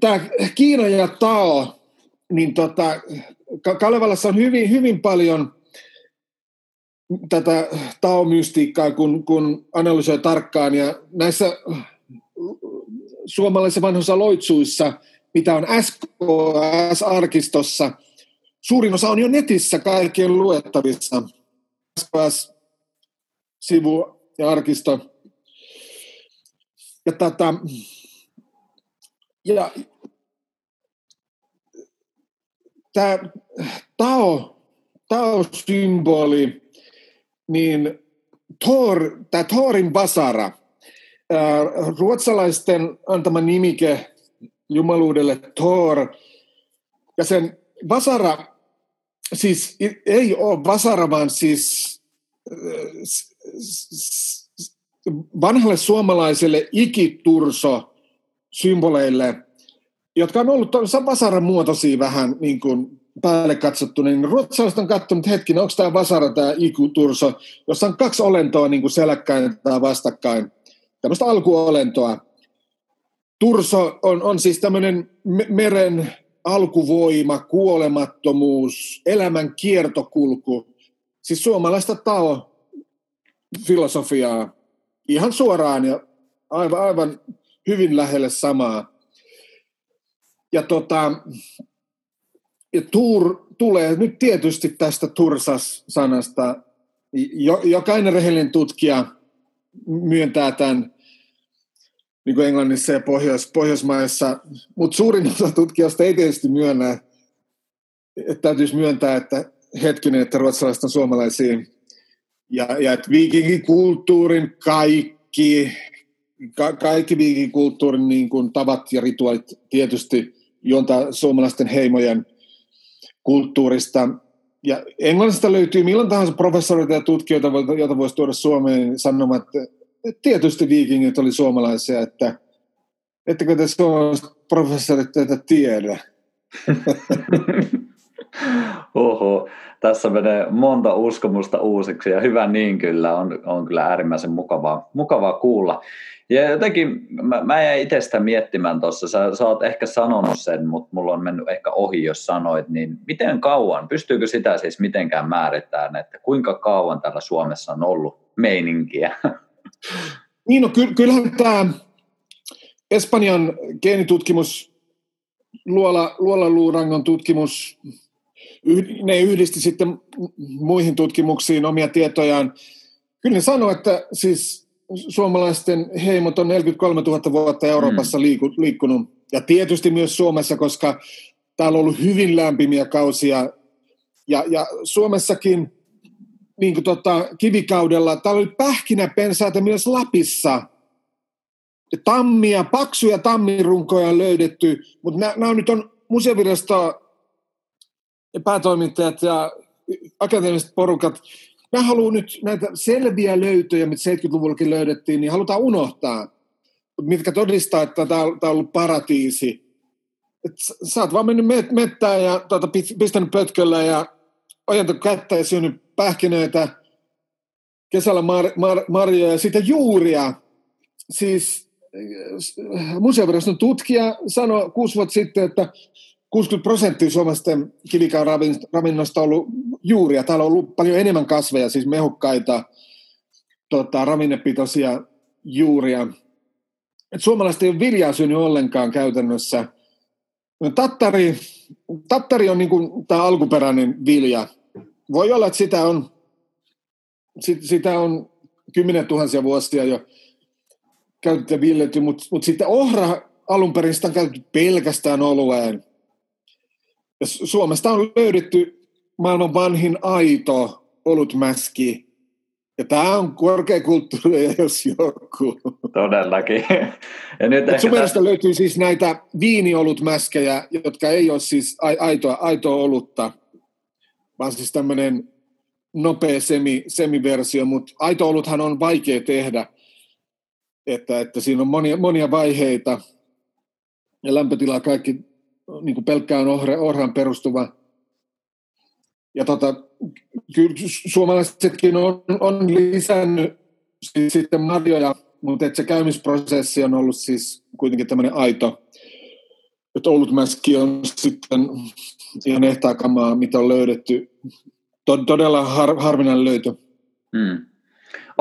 tämä Kiina ja Tao, niin tota, Kalevallassa on hyvin, hyvin paljon – tätä taomystiikkaa, kun, kun analysoi tarkkaan. Ja näissä suomalaisissa vanhoissa loitsuissa, mitä on SKS-arkistossa, suurin osa on jo netissä kaikkien luettavissa. SKS-sivu ja arkisto. Ja, tätä, ja tämä Tao, Tao-symboli niin Thor, tämä Thorin Basara, ruotsalaisten antama nimike jumaluudelle Thor, ja sen Basara, siis ei ole Basara, vaan siis vanhalle suomalaiselle ikiturso symboleille, jotka on ollut Vasaran muotoisia vähän niin kuin päälle katsottu, niin ruotsalaiset on katsonut hetkin, onko tämä vasara, tämä ikuturso, jossa on kaksi olentoa niin kuin seläkkäin tai vastakkain, tämmöistä alkuolentoa. Turso on, on siis tämmöinen meren alkuvoima, kuolemattomuus, elämän kiertokulku, siis suomalaista tao filosofiaa ihan suoraan ja aivan, aivan hyvin lähelle samaa. Ja, tota, ja Tuur tulee nyt tietysti tästä Tursas-sanasta. Jokainen rehellinen tutkija myöntää tämän niin kuin Englannissa ja Pohjois- Pohjoismaissa, mutta suurin osa tutkijoista ei tietysti myönnä, että täytyisi myöntää, että hetkinen, että ruotsalaiset on suomalaisia. Ja, ja että viikinkikulttuurin kaikki, ka, kaikki viikinkikulttuurin niin kuin tavat ja rituaalit tietysti juontaa suomalaisten heimojen kulttuurista. Ja Englannista löytyy milloin tahansa professoreita ja tutkijoita, joita voisi tuoda Suomeen sanomaan, että tietysti viikingit oli suomalaisia, että ettekö te suomalaiset professorit tätä tiedä? [laughs] Oho, tässä menee monta uskomusta uusiksi ja hyvä niin kyllä, on, on kyllä äärimmäisen mukavaa, mukavaa kuulla. Ja jotenkin mä, mä jäin itse sitä miettimään tuossa, sä, sä oot ehkä sanonut sen, mutta mulla on mennyt ehkä ohi, jos sanoit, niin miten kauan, pystyykö sitä siis mitenkään määrittämään, että kuinka kauan täällä Suomessa on ollut meininkiä? Niin, no ky- kyllähän tämä Espanjan geenitutkimus, luola, luolaluurangon tutkimus, ne yhdisti sitten muihin tutkimuksiin omia tietojaan. Kyllä ne sanoo, että siis suomalaisten heimot on 43 000 vuotta Euroopassa mm. liiku, liikkunut. Ja tietysti myös Suomessa, koska täällä on ollut hyvin lämpimiä kausia. Ja, ja Suomessakin niin kuin tota, kivikaudella, täällä oli pähkinäpensaita myös Lapissa. Tammia, paksuja tammirunkoja on löydetty, mutta nämä nyt on museovirasto päätoimittajat ja akateemiset porukat, mä haluan nyt näitä selviä löytöjä, mitä 70-luvullakin löydettiin, niin halutaan unohtaa, mitkä todistaa, että tämä on ollut paratiisi. Et sä oot vaan mennyt met- mettään ja tuota, pistänyt pötköllä ja ojentanut kättä ja syönyt pähkinöitä, kesällä mar- mar- marjoja ja sitten juuria. Siis äh, museoviraston tutkija sanoi kuusi vuotta sitten, että 60 prosenttia suomalaisten kivikaan ravinnosta on ollut juuria. Täällä on ollut paljon enemmän kasveja, siis mehukkaita, tota, ravinnepitoisia juuria. Et suomalaiset ei ole viljaa syönyt ollenkaan käytännössä. Tattari, tattari on niin tämä alkuperäinen vilja. Voi olla, että sitä on, sitä on kymmenen tuhansia vuosia jo käytetty ja mutta, mutta sitten ohra alun perin sitä on käytetty pelkästään olueen. Suomesta on löydetty maailman vanhin aito olutmäski. Ja tämä on korkeakulttuuria, jos joku. Todellakin. Ja nyt ehkä Sumerasta täs... löytyy siis näitä viiniolutmäskejä, jotka ei ole siis aitoa, aitoa olutta, vaan siis tämmöinen nopea semi, semiversio, mutta aito oluthan on vaikea tehdä, että, että siinä on monia, monia vaiheita ja lämpötila kaikki niin kuin pelkkään ohre, ohran perustuva. Ja tota, kyllä suomalaisetkin on, on lisännyt siis sitten marjoja, mutta se käymisprosessi on ollut siis kuitenkin tämmöinen aito. Että Oulutmäski on sitten ihan ehtaakamaa, mitä on löydetty. Todella har, harvinainen löytö. Hmm.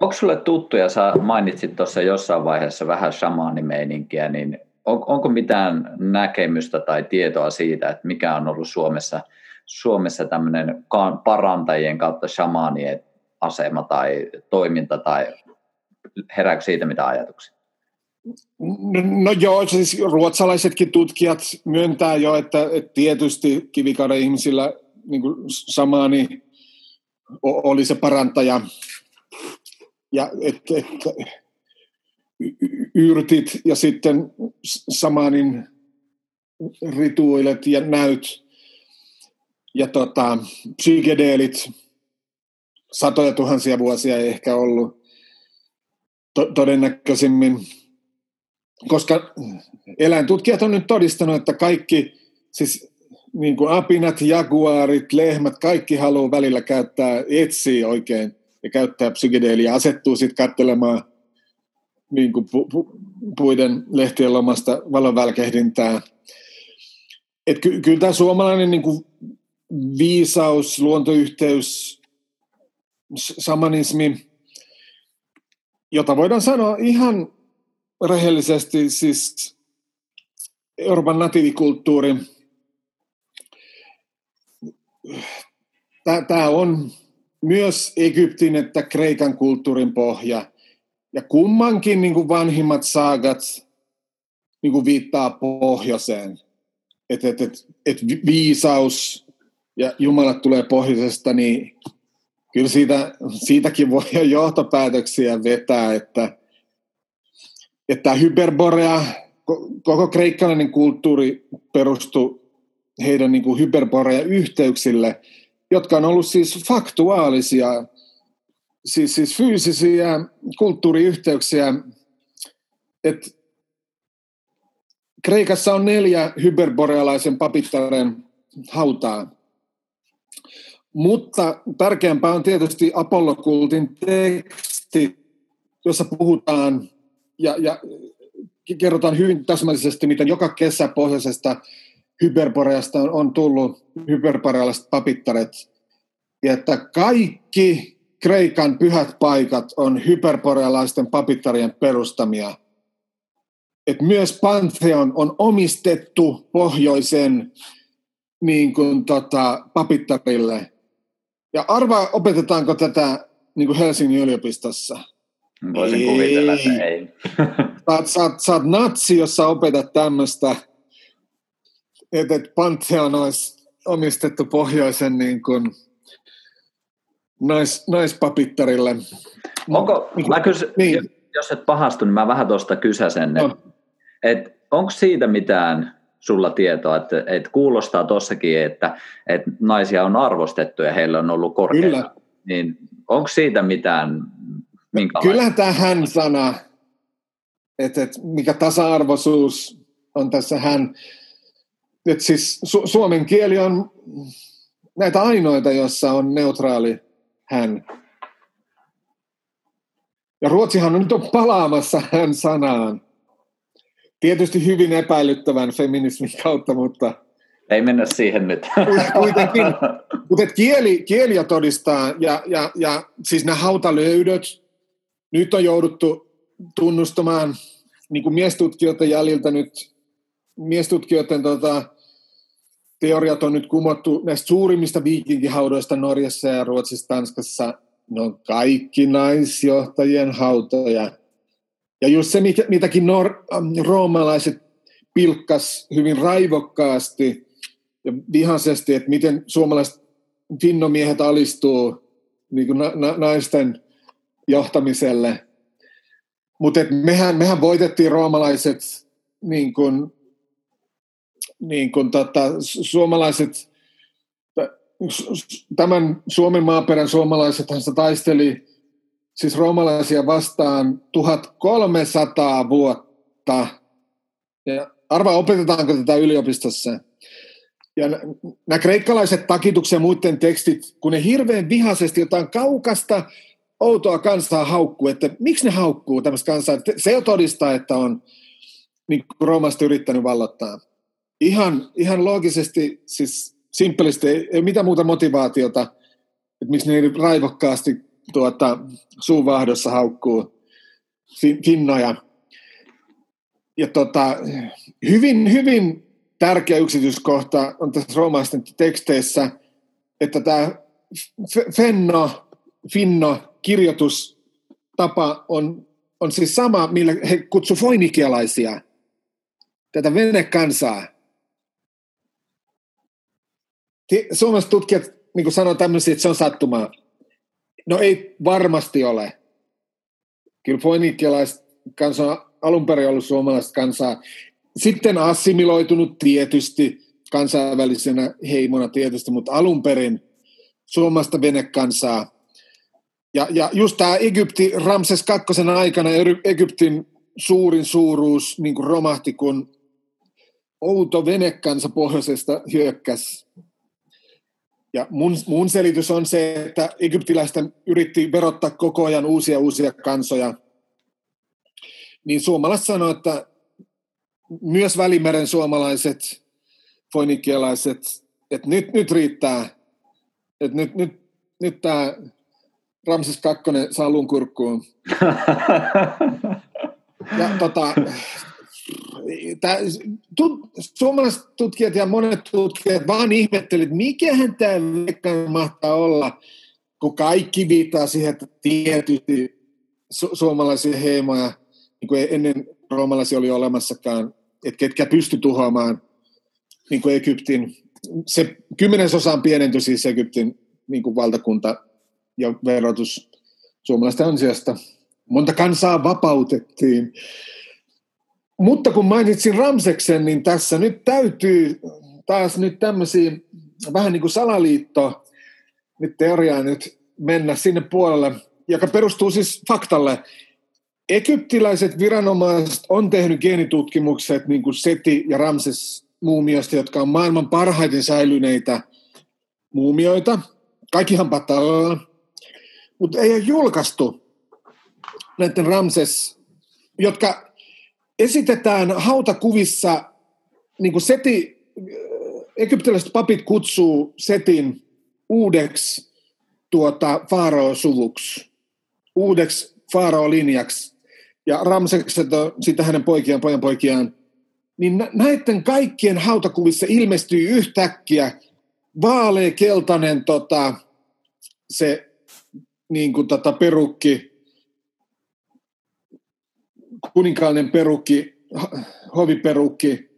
Onko sulle tuttu, ja sä mainitsit tuossa jossain vaiheessa vähän shamaanimeininkiä, niin on, onko mitään näkemystä tai tietoa siitä, että mikä on ollut Suomessa, Suomessa tämmöinen parantajien kautta shamaanien asema tai toiminta tai herääkö siitä mitä ajatuksia? No, no joo, siis ruotsalaisetkin tutkijat myöntää jo, että, että tietysti kivikauden ihmisillä niin kuin samaani oli se parantaja. Ja että, että yrtit ja sitten samanin rituilet ja näyt ja tota, psykedeelit. Satoja tuhansia vuosia ei ehkä ollut to- todennäköisimmin, koska eläintutkijat on nyt todistanut, että kaikki, siis niin kuin apinat, jaguaarit, lehmät, kaikki haluaa välillä käyttää, etsii oikein ja käyttää psykedeeliä, asettuu sitten katselemaan niin kuin pu, pu, puiden lehtien lomasta valon välkehdintää. Et ky, kyllä tämä suomalainen niin kuin viisaus, luontoyhteys, samanismi, jota voidaan sanoa ihan rehellisesti, siis Euroopan natiivikulttuuri, tämä on myös Egyptin että Kreikan kulttuurin pohja. Ja kummankin niin kuin vanhimmat saagat niin kuin viittaa pohjoiseen. Että et, et, et viisaus ja Jumalat tulee pohjoisesta, niin kyllä siitä, siitäkin voi jo johtopäätöksiä vetää, että, että hyperborea, koko kreikkalainen kulttuuri perustui heidän niin kuin hyperborea-yhteyksille, jotka on ollut siis faktuaalisia, siis, siis fyysisiä kulttuuriyhteyksiä. Et Kreikassa on neljä hyperborealaisen papittaren hautaa. Mutta tärkeämpää on tietysti Apollokultin teksti, jossa puhutaan ja, ja kerrotaan hyvin täsmällisesti, miten joka kesä pohjoisesta hyperboreasta on, on tullut hyperborealaiset papittaret. Ja että kaikki Kreikan pyhät paikat on hyperborealaisten papittarien perustamia. Et myös Pantheon on omistettu pohjoisen niin kuin, tota, papittarille. Ja arvaa, opetetaanko tätä niin kuin Helsingin yliopistossa? Voisin ei. kuvitella, että ei. Sä, sä oot natsi, jos sä opetat tämmöistä, että et Pantheon olisi omistettu pohjoisen niin kuin, nais, naispapittarille. Onko, mä kysy, niin. jos et pahastu, niin mä vähän tuosta kysäsen, että et, onko siitä mitään sulla tietoa, että, että kuulostaa tossakin, että, että naisia on arvostettu ja heillä on ollut korkeita. Kyllä. Niin onko siitä mitään? Kyllä tämä hän-sana, että, että mikä tasa-arvoisuus on tässä hän, että siis su- suomen kieli on näitä ainoita, jossa on neutraali hän. Ja Ruotsihan on nyt on palaamassa hän sanaan. Tietysti hyvin epäilyttävän feminismin kautta, mutta... Ei mennä siihen nyt. Kuitenkin, mutta kieli, kieliä todistaa, ja, ja, ja siis nämä hautalöydöt, nyt on jouduttu tunnustamaan niin kuin miestutkijoiden jäljiltä nyt, miestutkijoiden tota, teoriat on nyt kumottu näistä suurimmista viikinkihaudoista Norjassa ja Ruotsissa, Tanskassa. Ne on kaikki naisjohtajien hautoja. Ja just se, mitäkin nor- ähm, roomalaiset pilkkas hyvin raivokkaasti ja vihaisesti, että miten suomalaiset finnomiehet alistuu niin kuin na- na- naisten johtamiselle. Mutta mehän, mehän voitettiin roomalaiset niin kuin, niin kuin tota, suomalaiset, tämän Suomen maaperän suomalaisethan se taisteli siis roomalaisia vastaan 1300 vuotta. Ja arvaa, opetetaanko tätä yliopistossa. Ja nämä kreikkalaiset takituksen ja muiden tekstit, kun ne hirveän vihaisesti jotain kaukasta outoa kansaa haukkuu, että miksi ne haukkuu tämmöistä kansaa, se jo todistaa, että on niin Roomasta yrittänyt vallottaa. Ihan, ihan loogisesti, siis simppelisti, ei, ei mitään muuta motivaatiota, että miksi ne raivokkaasti tuota, suuvahdossa haukkuu finnoja. Ja tota, hyvin, hyvin tärkeä yksityiskohta on tässä roomalaisten teksteissä, että tämä fenno, finno kirjoitustapa on, on siis sama, millä he kutsu foinikialaisia, tätä venekansaa. Suomessa tutkijat niin sanoo tämmöisiä, että se on sattumaa. No ei varmasti ole. Kyllä foinikialaiset kansa on alun perin ollut suomalaista kansaa. Sitten assimiloitunut tietysti kansainvälisenä heimona tietysti, mutta alun perin suomalaista venekansaa. Ja, ja just tämä Egypti Ramses kakkosen aikana Egyptin suurin suuruus niin kuin romahti, kun outo venekansa pohjoisesta hyökkäs. Ja mun, mun selitys on se, että egyptiläisten yritti verottaa koko ajan uusia uusia kansoja. Niin suomalaiset sanoivat, että myös Välimeren suomalaiset, foinikialaiset, että nyt, nyt riittää. Että nyt, nyt, nyt tämä Ramses kakkonen saa luun kurkkuun. [laughs] ja tota, tää, tut, suomalaiset tutkijat ja monet tutkijat vaan ihmettelivät, mikähän tämä mahtaa olla, kun kaikki viittaa siihen, että tietysti su- suomalaisia heimoja, niin kuin ennen roomalaisia oli olemassakaan, että ketkä pysty tuhoamaan niin kuin Egyptin. Se kymmenesosaan pienentyi siis Egyptin niin kuin valtakunta ja verotus suomalaisten ansiosta. Monta kansaa vapautettiin. Mutta kun mainitsin Ramseksen, niin tässä nyt täytyy taas nyt tämmöisiä vähän niin kuin salaliitto nyt teoriaa nyt mennä sinne puolelle, joka perustuu siis faktalle. Egyptiläiset viranomaiset on tehnyt geenitutkimukset niin kuin Seti ja Ramses muumioista, jotka on maailman parhaiten säilyneitä muumioita. Kaikkihan patalalla. Mutta ei ole julkaistu näiden Ramses, jotka esitetään hautakuvissa, niin kuin Seti, egyptiläiset papit kutsuu Setin uudeksi tuota, faaroo-suvuksi, uudeksi faaroo-linjaksi, ja Ramsekset on sitten hänen poikiaan, pojan poikiaan, niin näiden kaikkien hautakuvissa ilmestyy yhtäkkiä vaalea keltainen tota, se niin kuin, tota, perukki, kuninkaallinen perukki, hoviperukki.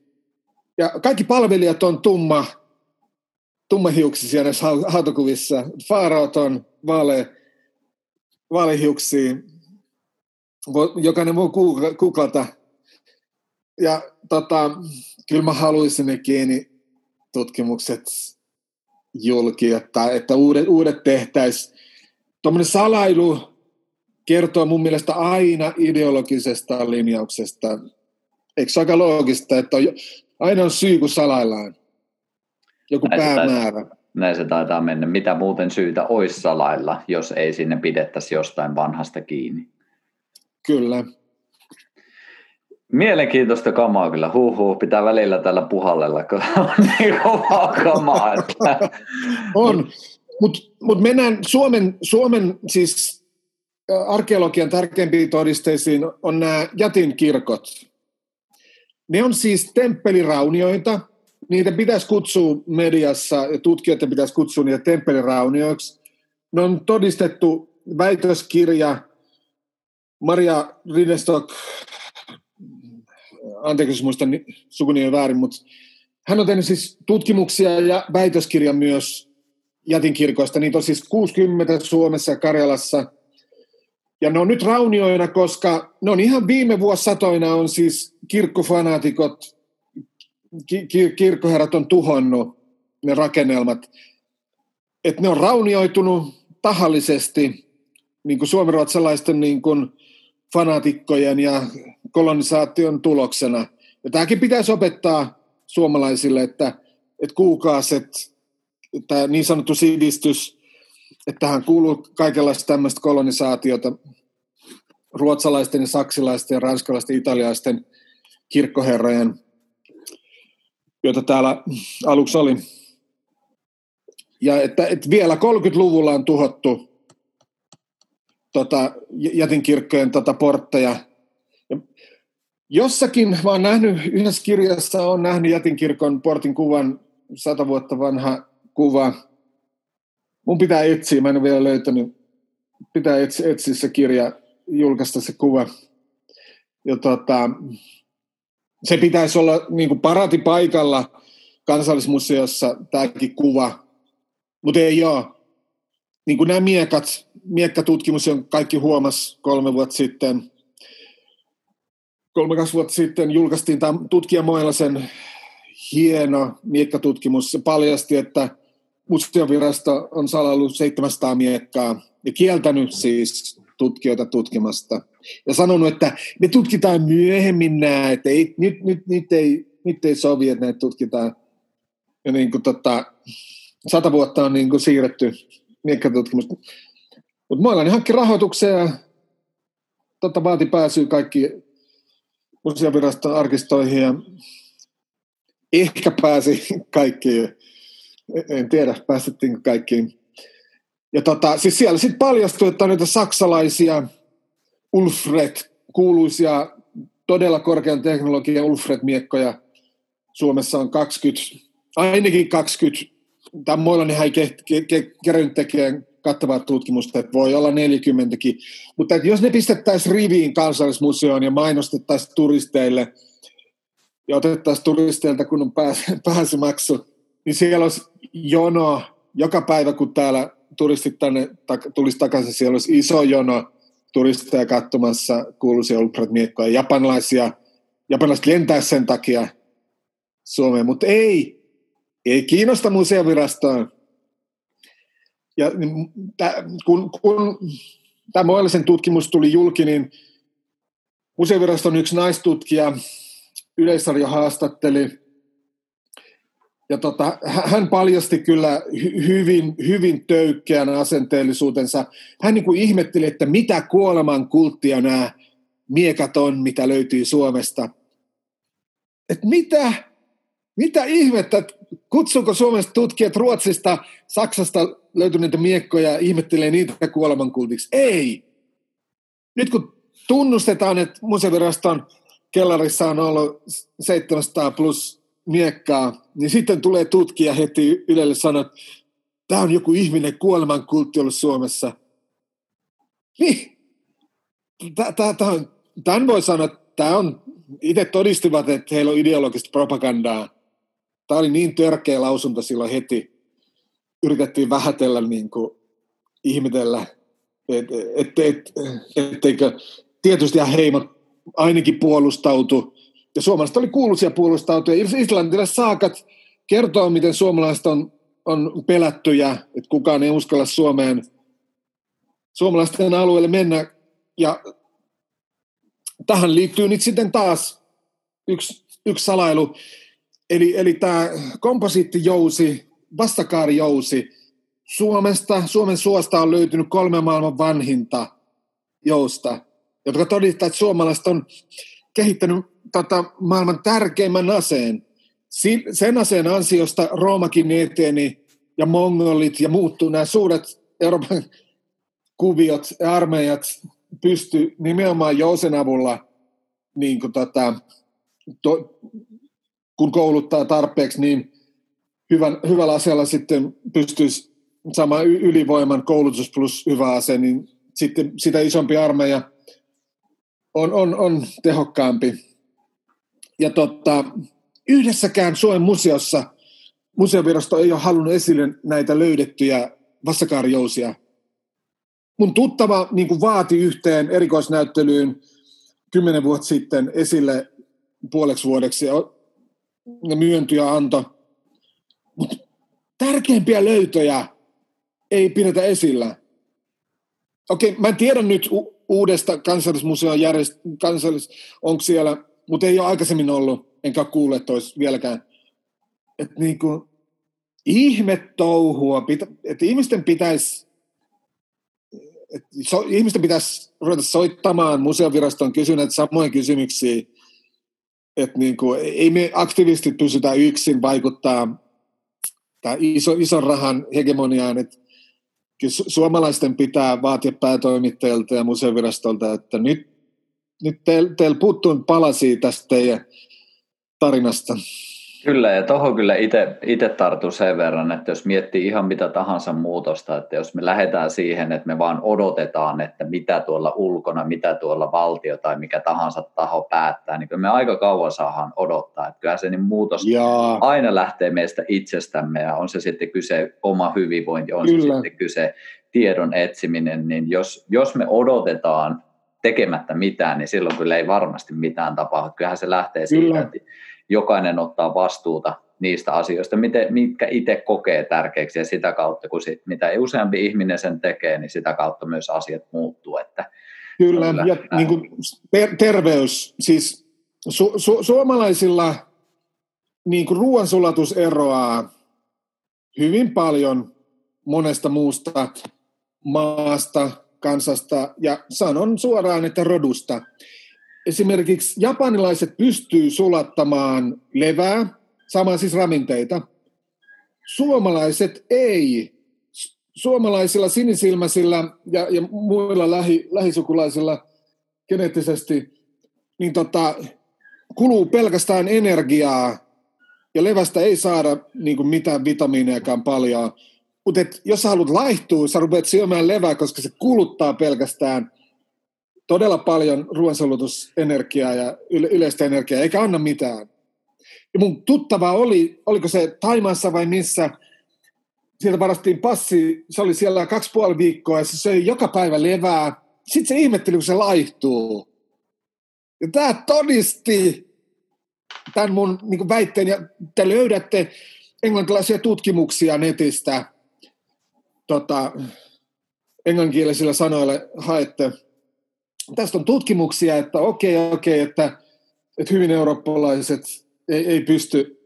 Ja kaikki palvelijat on tumma, tummahiuksisia näissä hautakuvissa. Faaraot on vaale, vaalehiuksia. Jokainen voi googlata. Ja tota, kyllä mä haluaisin ne geenitutkimukset julki, että, että uudet, uudet tehtäisiin. Tuommoinen salailu kertoo mun mielestä aina ideologisesta linjauksesta. Eikö se aika loogista, että on, aina on syy, kun salaillaan. Joku näin päämäärä. Se taitaa, näin se taitaa mennä. Mitä muuten syytä olisi salailla, jos ei sinne pidettäisi jostain vanhasta kiinni? Kyllä. Mielenkiintoista kamaa kyllä. Huhhuh, pitää välillä tällä puhallella, kun on [laughs] niin kovaa kamaa. Että... on, mutta mut mennään Suomen, Suomen siis arkeologian tärkeimpiin todisteisiin on nämä jätin kirkot. Ne on siis temppeliraunioita. Niitä pitäisi kutsua mediassa ja tutkijoiden pitäisi kutsua niitä temppeliraunioiksi. Ne on todistettu väitöskirja Maria Rinestock, anteeksi jos muistan sukunimen väärin, mutta hän on tehnyt siis tutkimuksia ja väitöskirja myös jätinkirkoista. Niitä on siis 60 Suomessa ja Karjalassa – ja ne on nyt raunioina, koska ne on ihan viime vuosisatoina on siis kirkkofanaatikot, ki- kirkkoherrat on tuhonnut ne rakennelmat. Että ne on raunioitunut tahallisesti niin kuin suomenruotsalaisten niin kuin fanaatikkojen ja kolonisaation tuloksena. Ja tämäkin pitäisi opettaa suomalaisille, että, että kuukauset, tämä niin sanottu sivistys, että tähän kuuluu kaikenlaista tämmöistä kolonisaatiota, ruotsalaisten ja saksilaisten ja ranskalaisten italialaisten kirkkoherrojen, joita täällä aluksi oli. Ja että, että vielä 30-luvulla on tuhottu tota, jätinkirkkojen tota, portteja. Ja jossakin, mä oon nähnyt, yhdessä kirjassa on nähnyt jätinkirkon portin kuvan, sata vuotta vanha kuva. Mun pitää etsiä, mä en ole vielä löytänyt, pitää etsiä, etsiä se kirja julkaista se kuva. Ja tota, se pitäisi olla niin kuin paikalla kansallismuseossa tämäkin kuva, mutta ei ole. Niin kuin nämä miekat, miekkatutkimus, on kaikki huomas kolme vuotta sitten, kolme vuotta sitten julkaistiin tämä tutkija Moilasen hieno miekkatutkimus. Se paljasti, että museovirasto on salaillut 700 miekkaa ja kieltänyt siis tutkijoita tutkimasta. Ja sanonut, että me tutkitaan myöhemmin nämä, että ei, nyt, nyt, nyt ei nyt ei sovi, että näitä tutkitaan. Ja niin kuin tota, sata vuotta on niin kuin siirretty miekkatutkimusta. Mutta Moilani hankki rahoituksia ja tota, vaati pääsyä kaikki museoviraston arkistoihin ja ehkä pääsi kaikkiin. En tiedä, päästettiinkö kaikkiin. Ja tota, siis siellä sitten paljastui, että on niitä saksalaisia Ulfred, kuuluisia todella korkean teknologian Ulfred-miekkoja. Suomessa on 20, ainakin 20. Tämä Moilanen ei kerännyt tekemään kattavaa tutkimusta, että voi olla 40kin. Mutta jos ne pistettäisiin riviin kansallismuseoon ja mainostettaisiin turisteille ja otettaisiin turisteilta kun on [laughs] pääsymaksu, niin siellä olisi jono joka päivä, kun täällä turistit tänne tulisi takaisin, siellä olisi iso jono turisteja katsomassa kuuluisia ultrat-miekkoja, japanilaisia, japanilaiset lentää sen takia Suomeen, mutta ei, ei kiinnosta museovirastoa. Ja kun, kun tämä Moellisen tutkimus tuli julki, niin museoviraston yksi naistutkija Yleisarjo haastatteli ja tota, hän paljasti kyllä hyvin, hyvin töykkeän asenteellisuutensa. Hän niin kuin ihmetteli, että mitä kuoleman kulttia nämä miekat on, mitä löytyy Suomesta. Et mitä, mitä ihmettä, kutsuuko Suomesta tutkijat Ruotsista, Saksasta löytyneitä miekkoja, ihmettelee niitä kuolemankultiksi? Ei. Nyt kun tunnustetaan, että museoviraston kellarissa on ollut 700 plus miekkaa, niin sitten tulee tutkija heti Ylelle sanoa, että tämä on joku ihminen kuolemankultti ollut Suomessa. Niin. Tämän voi sanoa, että tämä on, itse todistivat, että heillä on ideologista propagandaa. Tämä oli niin törkeä lausunto silloin heti. Yritettiin vähätellä, niin kuin, ihmetellä, että et, et, et, etteikö tietysti heimot ainakin puolustautu ja suomalaiset oli kuuluisia puolustautuja. Islantilaiset saakat kertoo, miten suomalaiset on, on pelättyjä, että kukaan ei uskalla Suomeen, suomalaisten alueelle mennä. Ja tähän liittyy nyt sitten taas yksi, yksi salailu. Eli, eli tämä komposiittijousi, vastakaarijousi, Suomesta, Suomen suosta on löytynyt kolme maailman vanhinta jousta, jotka todistaa, että suomalaiset on kehittänyt tota, maailman tärkeimmän aseen. Sen aseen ansiosta Roomakin eteni ja mongolit ja muuttuu nämä suuret Euroopan [laughs] kuviot ja armeijat pysty nimenomaan jousen avulla, niin kuin tota, to, kun kouluttaa tarpeeksi, niin hyvän, hyvällä aseella sitten pystyisi saamaan ylivoiman koulutus plus hyvä ase, niin sitten sitä isompi armeija on, on, on tehokkaampi. Ja tota, yhdessäkään Suomen museossa museovirasto ei ole halunnut esille näitä löydettyjä vassakaarijousia. Mun tuttava niin kuin vaati yhteen erikoisnäyttelyyn kymmenen vuotta sitten esille puoleksi vuodeksi ja, myyntyi ja antoi. Mutta tärkeimpiä löytöjä ei pidetä esillä. Okei, mä en tiedä nyt uudesta kansallismuseon järjest... kansallis... onko siellä mutta ei ole aikaisemmin ollut, enkä kuule, että olisi vieläkään. Että niin kuin, ihme touhua, että ihmisten pitäisi so, ihmisten pitäisi ruveta soittamaan museoviraston kysyneet samoin kysymyksiä, että niin kuin, ei me aktivistit pysytä yksin vaikuttaa tämä iso, ison rahan hegemoniaan, että suomalaisten pitää vaatia päätoimittajilta ja museovirastolta, että nyt nyt teillä teil puuttuu palasia tästä teidän tarinasta. Kyllä, ja tuohon kyllä itse tartun sen verran, että jos miettii ihan mitä tahansa muutosta, että jos me lähdetään siihen, että me vaan odotetaan, että mitä tuolla ulkona, mitä tuolla valtio tai mikä tahansa taho päättää, niin kyllä me aika kauan saadaan odottaa. Että kyllä se niin muutos Jaa. aina lähtee meistä itsestämme, ja on se sitten kyse oma hyvinvointi, on kyllä. se sitten kyse tiedon etsiminen, niin jos, jos me odotetaan tekemättä mitään, niin silloin kyllä ei varmasti mitään tapahdu. Kyllähän se lähtee siitä, että jokainen ottaa vastuuta niistä asioista, mitkä itse kokee tärkeäksi ja sitä kautta, kun sit, mitä useampi ihminen sen tekee, niin sitä kautta myös asiat muuttuu. Että kyllä, ja niin kuin ter- terveys, siis su- su- suomalaisilla niin kuin ruoansulatus eroaa hyvin paljon monesta muusta maasta, kansasta ja sanon suoraan, että rodusta. Esimerkiksi japanilaiset pystyy sulattamaan levää, samaan siis ravinteita. Suomalaiset ei. Suomalaisilla sinisilmäisillä ja, ja muilla lähi, lähisukulaisilla geneettisesti niin tota, kuluu pelkästään energiaa ja levästä ei saada niin kuin mitään vitamiinejakaan paljon. Mutta jos sä haluat laihtua, sä rupeat syömään levää, koska se kuluttaa pelkästään todella paljon ruoansulutusenergiaa ja yle- yleistä energiaa, eikä anna mitään. Ja mun tuttava oli, oliko se Taimaassa vai missä, sieltä varastiin passi, se oli siellä kaksi puoli viikkoa ja se söi joka päivä levää. Sitten se ihmetteli, kun se laihtuu. Ja tämä todisti tämän mun niin väitteen, ja te löydätte englantilaisia tutkimuksia netistä, tota, englanninkielisillä sanoilla haette. Tästä on tutkimuksia, että okei, okay, okei, okay, että, että hyvin eurooppalaiset ei, ei pysty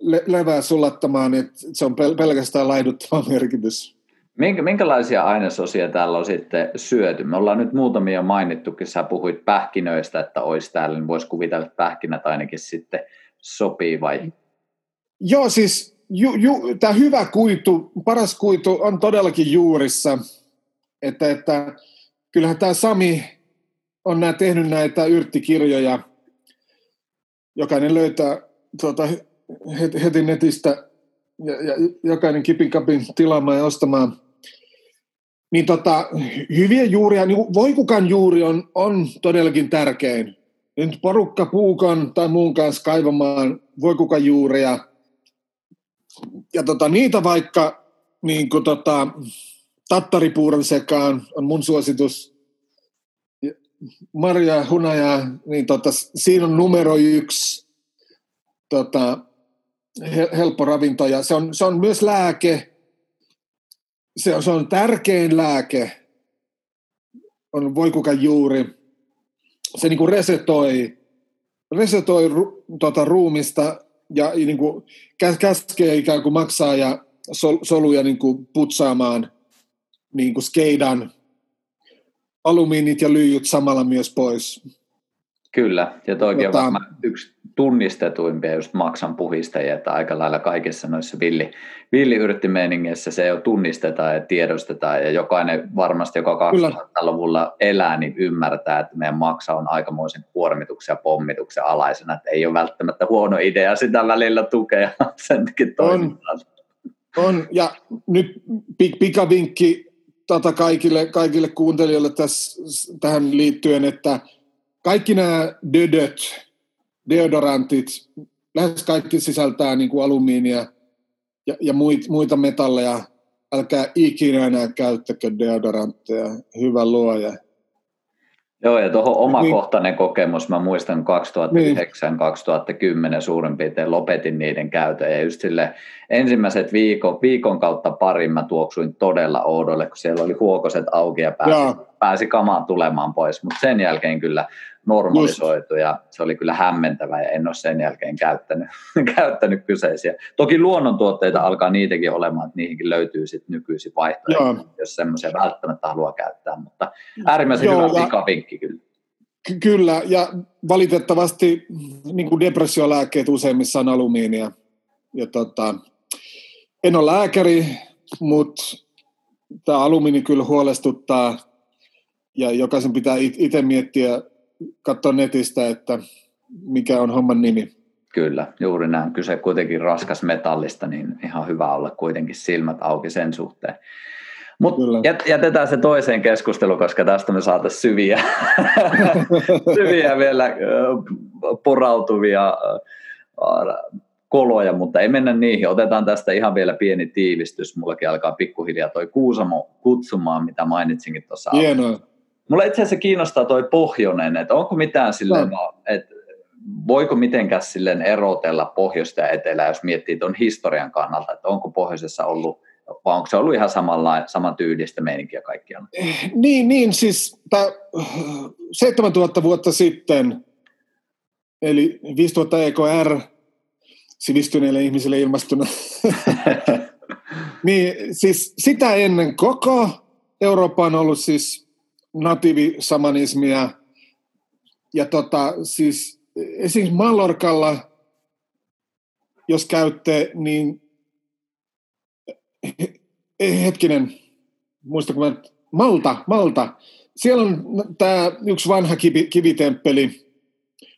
le- levää sulattamaan, että se on pel- pelkästään laihduttava [laughs] merkitys. Minkä, minkälaisia ainesosia täällä on sitten syöty? Me ollaan nyt muutamia mainittukin, sä puhuit pähkinöistä, että olisi täällä, niin voisi kuvitella, että pähkinät ainakin sitten sopii vai? Joo, siis ju, ju, tämä hyvä kuitu, paras kuitu on todellakin juurissa. Että, että kyllähän tämä Sami on nää, tehnyt näitä yrttikirjoja. Jokainen löytää tuota, heti, heti netistä ja, ja jokainen kipin kapin tilaamaan ja ostamaan. Niin tota, hyviä juuria, niin voikukan juuri on, on todellakin tärkein. Nyt porukka puukan tai muun kanssa kaivamaan voikukan juuria. Ja tota, niitä vaikka niin kuin tota, tattaripuuron sekaan on mun suositus. Maria Hunaja, niin tota, siinä on numero yksi tota, helppo ravinto ja se on, se on myös lääke. Se on, se on tärkein lääke, on voikukan juuri. Se niin kuin resetoi, resetoi ru, tota, ruumista ja niin kuin käskee ikään kuin maksaa ja sol, soluja niin kuin putsaamaan niin kuin skeidan alumiinit ja lyijyt samalla myös pois. Kyllä, ja tota, on varmaan yksi tunnistetuimpia just maksan puhistajia, että aika lailla kaikissa noissa villi, villiyrttimeiningeissä se jo tunnistetaan ja tiedostetaan, ja jokainen varmasti, joka 2000-luvulla elää, niin ymmärtää, että meidän maksa on aikamoisen kuormituksen ja pommituksen alaisena, että ei ole välttämättä huono idea sitä välillä tukea [laughs] sen toimintaa. On, on, ja nyt pikavinkki tota kaikille, kaikille kuuntelijoille tässä, tähän liittyen, että kaikki nämä dödöt, deodorantit, lähes kaikki sisältää niin kuin alumiinia ja, ja muita metalleja. Älkää ikinä enää käyttäkö deodorantteja. Hyvä luoja. Joo, ja tuohon omakohtainen niin. kokemus, mä muistan 2009-2010 niin. suurin piirtein lopetin niiden käytön, ja just sille ensimmäiset viikon, viikon kautta parin mä tuoksuin todella oudolle, kun siellä oli huokoset auki ja pääsi, pääsi kamaan tulemaan pois, mutta sen jälkeen kyllä normalisoitu ja se oli kyllä hämmentävä ja en ole sen jälkeen käyttänyt, [laughs] käyttänyt kyseisiä. Toki luonnontuotteita alkaa niitäkin olemaan, että niihinkin löytyy sitten nykyisin vaihtoehtoja, jos semmoisia välttämättä haluaa käyttää, mutta äärimmäisen Joo, hyvä pikavinkki kyllä. Ky- kyllä, ja valitettavasti niin kuin depressiolääkkeet useimmissa on alumiinia. Ja tota, en ole lääkäri, mutta tämä alumiini kyllä huolestuttaa ja jokaisen pitää itse miettiä katsoa netistä, että mikä on homman nimi. Kyllä, juuri näin. Kyse kuitenkin raskas metallista, niin ihan hyvä olla kuitenkin silmät auki sen suhteen. Mutta jätetään se toiseen keskusteluun, koska tästä me saataisiin syviä, [laughs] syviä vielä porautuvia koloja, mutta ei mennä niihin. Otetaan tästä ihan vielä pieni tiivistys. Mullakin alkaa pikkuhiljaa toi Kuusamo kutsumaan, mitä mainitsinkin tuossa. Hienoa. Mulla itse asiassa kiinnostaa toi pohjoinen, että onko mitään silleen, no. että voiko mitenkään silleen erotella pohjoista ja etelää, jos miettii tuon historian kannalta, että onko pohjoisessa ollut, vai onko se ollut ihan samalla, saman tyylistä meininkiä kaikkialla? Niin, niin siis 7000 vuotta sitten, eli 5000 EKR, sivistyneille ihmisille ilmastuna. [laughs] niin siis sitä ennen koko Eurooppa on ollut siis natiivisamanismia. Ja tota, siis esimerkiksi Mallorkalla, jos käytte, niin hetkinen, muistanko mä, Malta, Malta. Siellä on tämä yksi vanha kivi, kivitemppeli,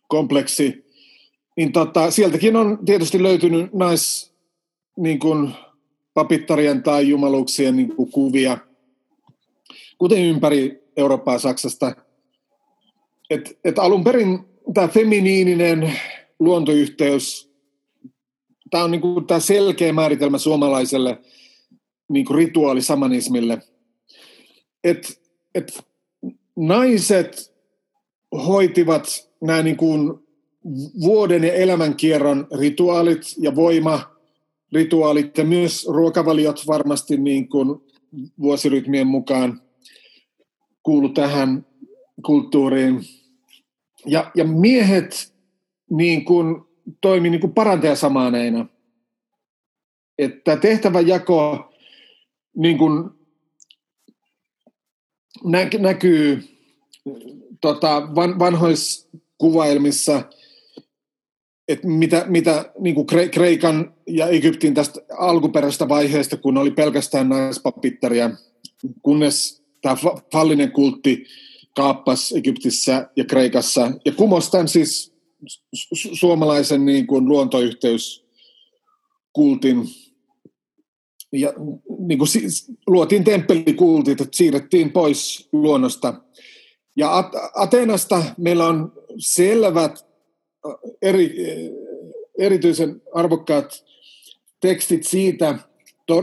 kompleksi, niin tota, sieltäkin on tietysti löytynyt nais, niin kuin, papittarien tai jumaluuksien niin kuin, kuvia, kuten ympäri Eurooppaa Saksasta. Et, et alun perin tämä feminiininen luontoyhteys, tämä on niin kuin, tämä selkeä määritelmä suomalaiselle niin kuin rituaalisamanismille. Et, et naiset hoitivat nämä niin kuin vuoden ja elämänkierron rituaalit ja voima rituaalit ja myös ruokavaliot varmasti niin kuin vuosirytmien mukaan kuulu tähän kulttuuriin. Ja, ja miehet niin kuin toimi niin parantajasamaaneina. Että tehtävän jako niin kuin nä, näkyy tota, van, vanhoissa kuvailmissa, että mitä, mitä niin kuin Kreikan ja Egyptin tästä alkuperäisestä vaiheesta, kun oli pelkästään naispapittaria, kunnes tämä fallinen kultti kaappas Egyptissä ja Kreikassa ja kumostan siis su- suomalaisen niin kuin luontoyhteyskultin ja niin kuin luotiin temppelikultit, että siirrettiin pois luonnosta. Ja Atenasta meillä on selvät eri, erityisen arvokkaat tekstit siitä,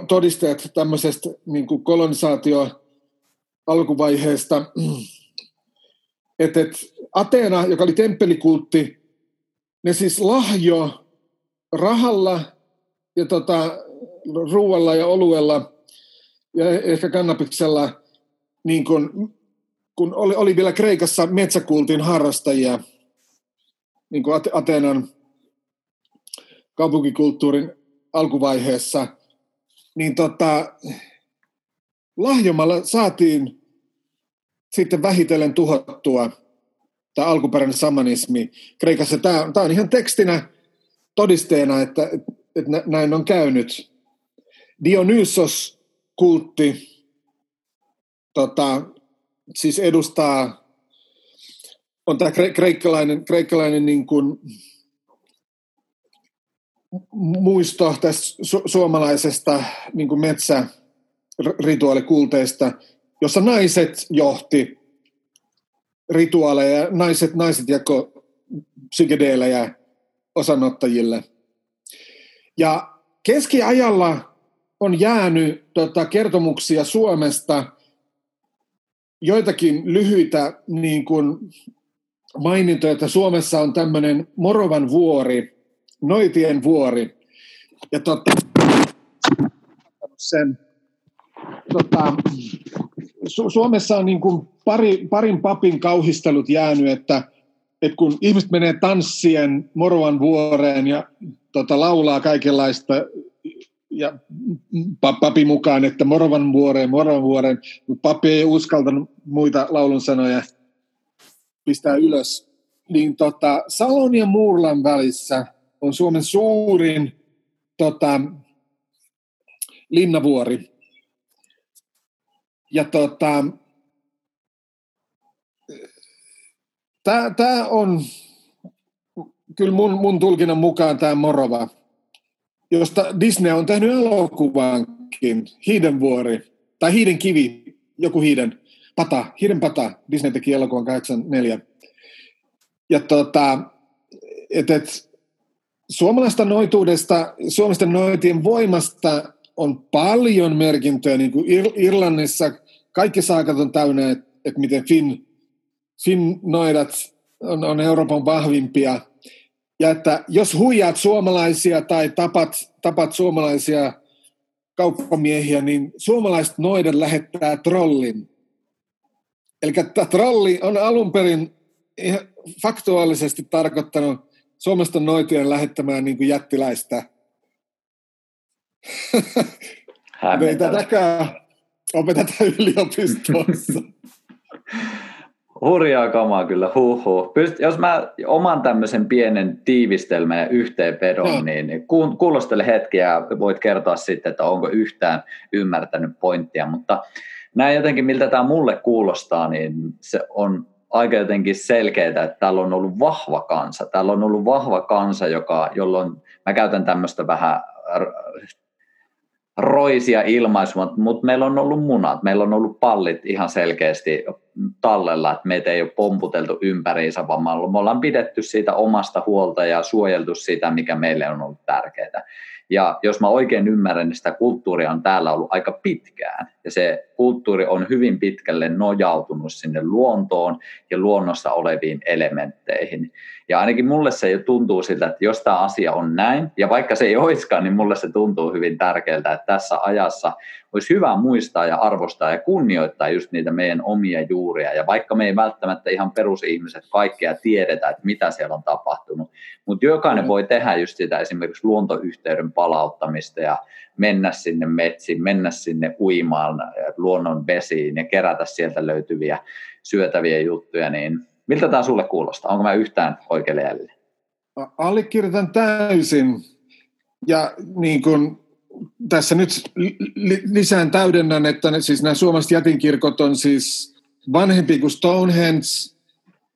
todisteet tämmöisestä niin kuin kolonisaatio alkuvaiheesta, [clears throat] että et Ateena, joka oli temppelikultti, ne siis lahjo rahalla ja tota, ruualla ja oluella ja ehkä kannabiksella, niin kun, kun oli, oli vielä Kreikassa metsäkultin harrastajia, niin kuin Ateenan kaupunkikulttuurin alkuvaiheessa, niin tota, lahjomalla saatiin sitten vähitellen tuhottua tämä alkuperäinen samanismi Kreikassa. Tämä, tämä on ihan tekstinä todisteena, että, että näin on käynyt. Dionysos-kultti tota, siis edustaa, on tämä kreikkalainen, kreikkalainen niin kuin muisto tästä su- suomalaisesta niin kuin metsärituaalikulteesta, jossa naiset johti rituaaleja, naiset, naiset jako psykedeelejä osanottajille. Ja keskiajalla on jäänyt tota, kertomuksia Suomesta, joitakin lyhyitä niin kuin mainintoja, että Suomessa on tämmöinen Morovan vuori, Noitien vuori. Ja tota, sen, tota, Su- Suomessa on niin kuin pari, parin papin kauhistelut jäänyt, että, että kun ihmiset menee tanssien Morovan vuoreen ja tota, laulaa kaikenlaista ja papi mukaan, että Morovan vuoreen, Morovan vuoreen, mutta papi ei uskaltanut muita laulun sanoja pistää ylös. Niin tota, Salon ja Muurlan välissä on Suomen suurin tota, linnavuori. Ja tota, tämä on kyllä mun, mun tulkinnan mukaan tämä Morova josta Disney on tehnyt elokuvankin, Hiiden vuori, tai Hiiden kivi, joku Hiiden pata, Hiiden pata, Disney teki elokuvan 84. Ja tota, et, et, suomalaista noituudesta, suomalaisten noitien voimasta on paljon merkintöjä, niin kuin Ir- Irlannissa kaikki saakat on täynnä, että et miten Finn, Finn noidat on, on Euroopan vahvimpia – ja että jos huijaat suomalaisia tai tapat, tapat suomalaisia kauppamiehiä, niin suomalaiset noiden lähettää trollin. Eli tämä trolli on alun perin faktuaalisesti tarkoittanut Suomesta noitien lähettämään niin kuin jättiläistä. [laughs] Ei tätäkään opeteta [laughs] yliopistossa. [laughs] Hurjaa kamaa kyllä, huhu. Pyst, jos mä oman tämmöisen pienen tiivistelmän ja yhteenvedon, no. niin kuulostele hetki ja voit kertoa sitten, että onko yhtään ymmärtänyt pointtia, mutta näin jotenkin, miltä tämä mulle kuulostaa, niin se on aika jotenkin selkeää, että täällä on ollut vahva kansa. Täällä on ollut vahva kansa, joka, jolloin mä käytän tämmöistä vähän roisia ilmaisua, mutta meillä on ollut munat, meillä on ollut pallit ihan selkeästi tallella, että meitä ei ole pomputeltu ympäriinsä, vaan me ollaan pidetty siitä omasta huolta ja suojeltu sitä, mikä meille on ollut tärkeää. Ja jos mä oikein ymmärrän, niin sitä kulttuuria on täällä ollut aika pitkään. Ja se kulttuuri on hyvin pitkälle nojautunut sinne luontoon ja luonnossa oleviin elementteihin. Ja ainakin mulle se tuntuu siltä, että jos tämä asia on näin, ja vaikka se ei olisikaan, niin mulle se tuntuu hyvin tärkeältä, että tässä ajassa olisi hyvä muistaa ja arvostaa ja kunnioittaa just niitä meidän omia juuria. Ja vaikka me ei välttämättä ihan perusihmiset kaikkea tiedetä, että mitä siellä on tapahtunut, mutta jokainen mm. voi tehdä just sitä esimerkiksi luontoyhteyden palauttamista ja mennä sinne metsiin, mennä sinne uimaan luonnon vesiin ja kerätä sieltä löytyviä syötäviä juttuja, niin miltä tämä sulle kuulostaa? Onko mä yhtään oikealle jäljellä? Allekirjoitan täysin. Ja niin kun tässä nyt lisään täydennän, että ne, siis nämä suomalaiset jätinkirkot on siis vanhempi kuin Stonehenge,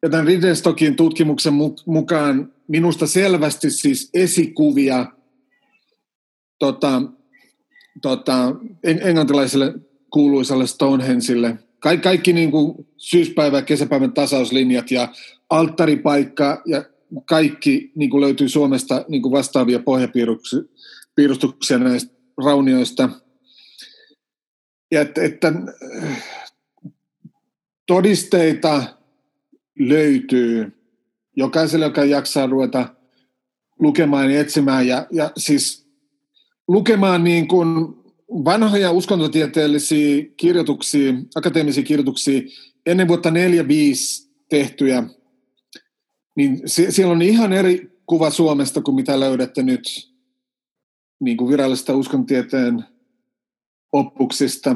ja tämän Ridenstockin tutkimuksen mukaan minusta selvästi siis esikuvia tota, tota, englantilaiselle kuuluisalle Stonehengelle. Kaikki, kaikki niin kuin syyspäivä- kesäpäivän tasauslinjat ja alttaripaikka ja kaikki niin kuin löytyy Suomesta niin kuin vastaavia pohjapiirustuksia näistä raunioista. Ja että, että todisteita löytyy jokaiselle, joka jaksaa ruveta lukemaan ja etsimään. Ja, ja siis lukemaan niin kuin vanhoja uskontotieteellisiä kirjoituksia, akateemisia kirjoituksia ennen vuotta 4-5 tehtyjä, niin siellä on ihan eri kuva Suomesta kuin mitä löydätte nyt niin kuin virallisesta uskontieteen oppuksista.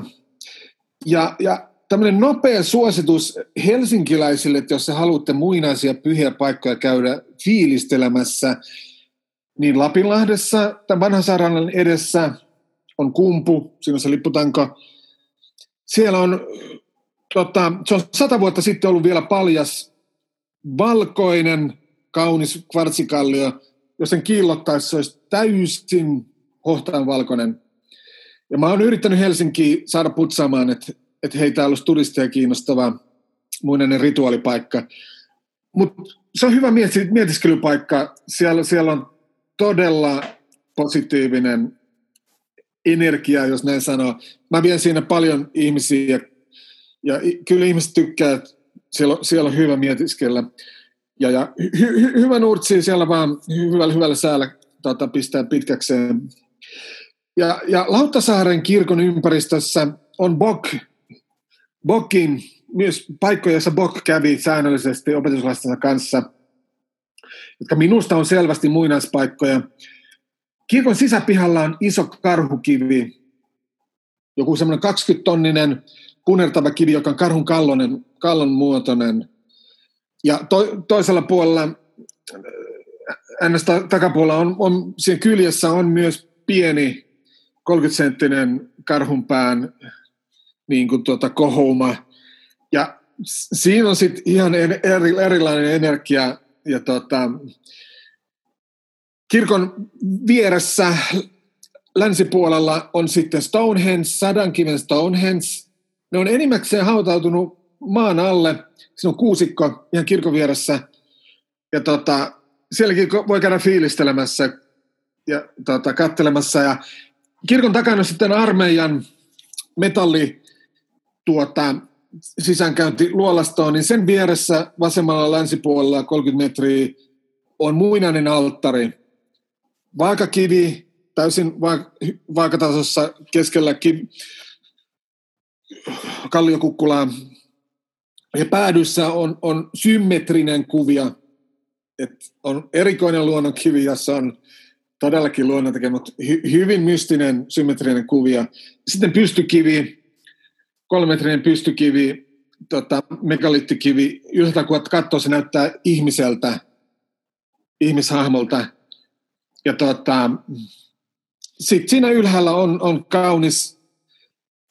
Ja, ja tämmöinen nopea suositus helsinkiläisille, että jos haluatte muinaisia pyhiä paikkoja käydä fiilistelemässä, niin Lapinlahdessa, tämän vanhan sairaalan edessä on kumpu, siinä on se lipputanko. Siellä on, tota, se on sata vuotta sitten ollut vielä paljas, valkoinen, kaunis kvartsikallio, jos sen kiillottaisi, se olisi täysin hohtaan valkoinen. Ja mä oon yrittänyt Helsinkiin saada putsaamaan, että, että hei, täällä olisi turisteja kiinnostava muinainen rituaalipaikka. Mutta se on hyvä mietiskelypaikka. Siellä, siellä on todella positiivinen energia, jos näin sanoo. Mä vien siinä paljon ihmisiä ja, ja kyllä ihmiset tykkää, että siellä, siellä on hyvä mietiskellä. Ja, ja hy, hy, hyvä nurtsi siellä vaan hyvällä, hyvällä säällä tota, pistää pitkäkseen. Ja, ja Lauttasaaren kirkon ympäristössä on Bok, Bokin, myös paikkoja, joissa Bok kävi säännöllisesti opetuslastensa kanssa – jotka minusta on selvästi muinaispaikkoja. Kirkon sisäpihalla on iso karhukivi, joku semmoinen 20-tonninen punertava kivi, joka on karhun kallonen, kallon muotoinen. Ja to, toisella puolella, ns. takapuolella, on, on, siinä kyljessä on myös pieni 30-senttinen karhunpään niin kuin tuota, kohouma. Ja siinä on sitten ihan eri, erilainen energia ja tota, kirkon vieressä länsipuolella on sitten Stonehenge, sadankiven Stonehenge. Ne on enimmäkseen hautautunut maan alle. Siinä on kuusikko ihan kirkon vieressä. Ja tota, sielläkin voi käydä fiilistelemässä ja tota, kattelemassa. Ja kirkon takana sitten armeijan metalli tuota, sisäänkäynti luolastoon, niin sen vieressä vasemmalla länsipuolella 30 metriä on muinainen alttari. Vaakakivi täysin va- vaakatasossa keskellä kiv- kalliokukkulaa. Ja päädyssä on, on symmetrinen kuvia, että on erikoinen luonnonkivi, jossa on todellakin luonnon tekemä, mutta hy, hyvin mystinen, symmetrinen kuvio. Sitten pystykivi, kolmemetrinen pystykivi, tota, megalittikivi, yhtä kun katsoo, se näyttää ihmiseltä, ihmishahmolta. Ja tota, sitten siinä ylhäällä on, on kaunis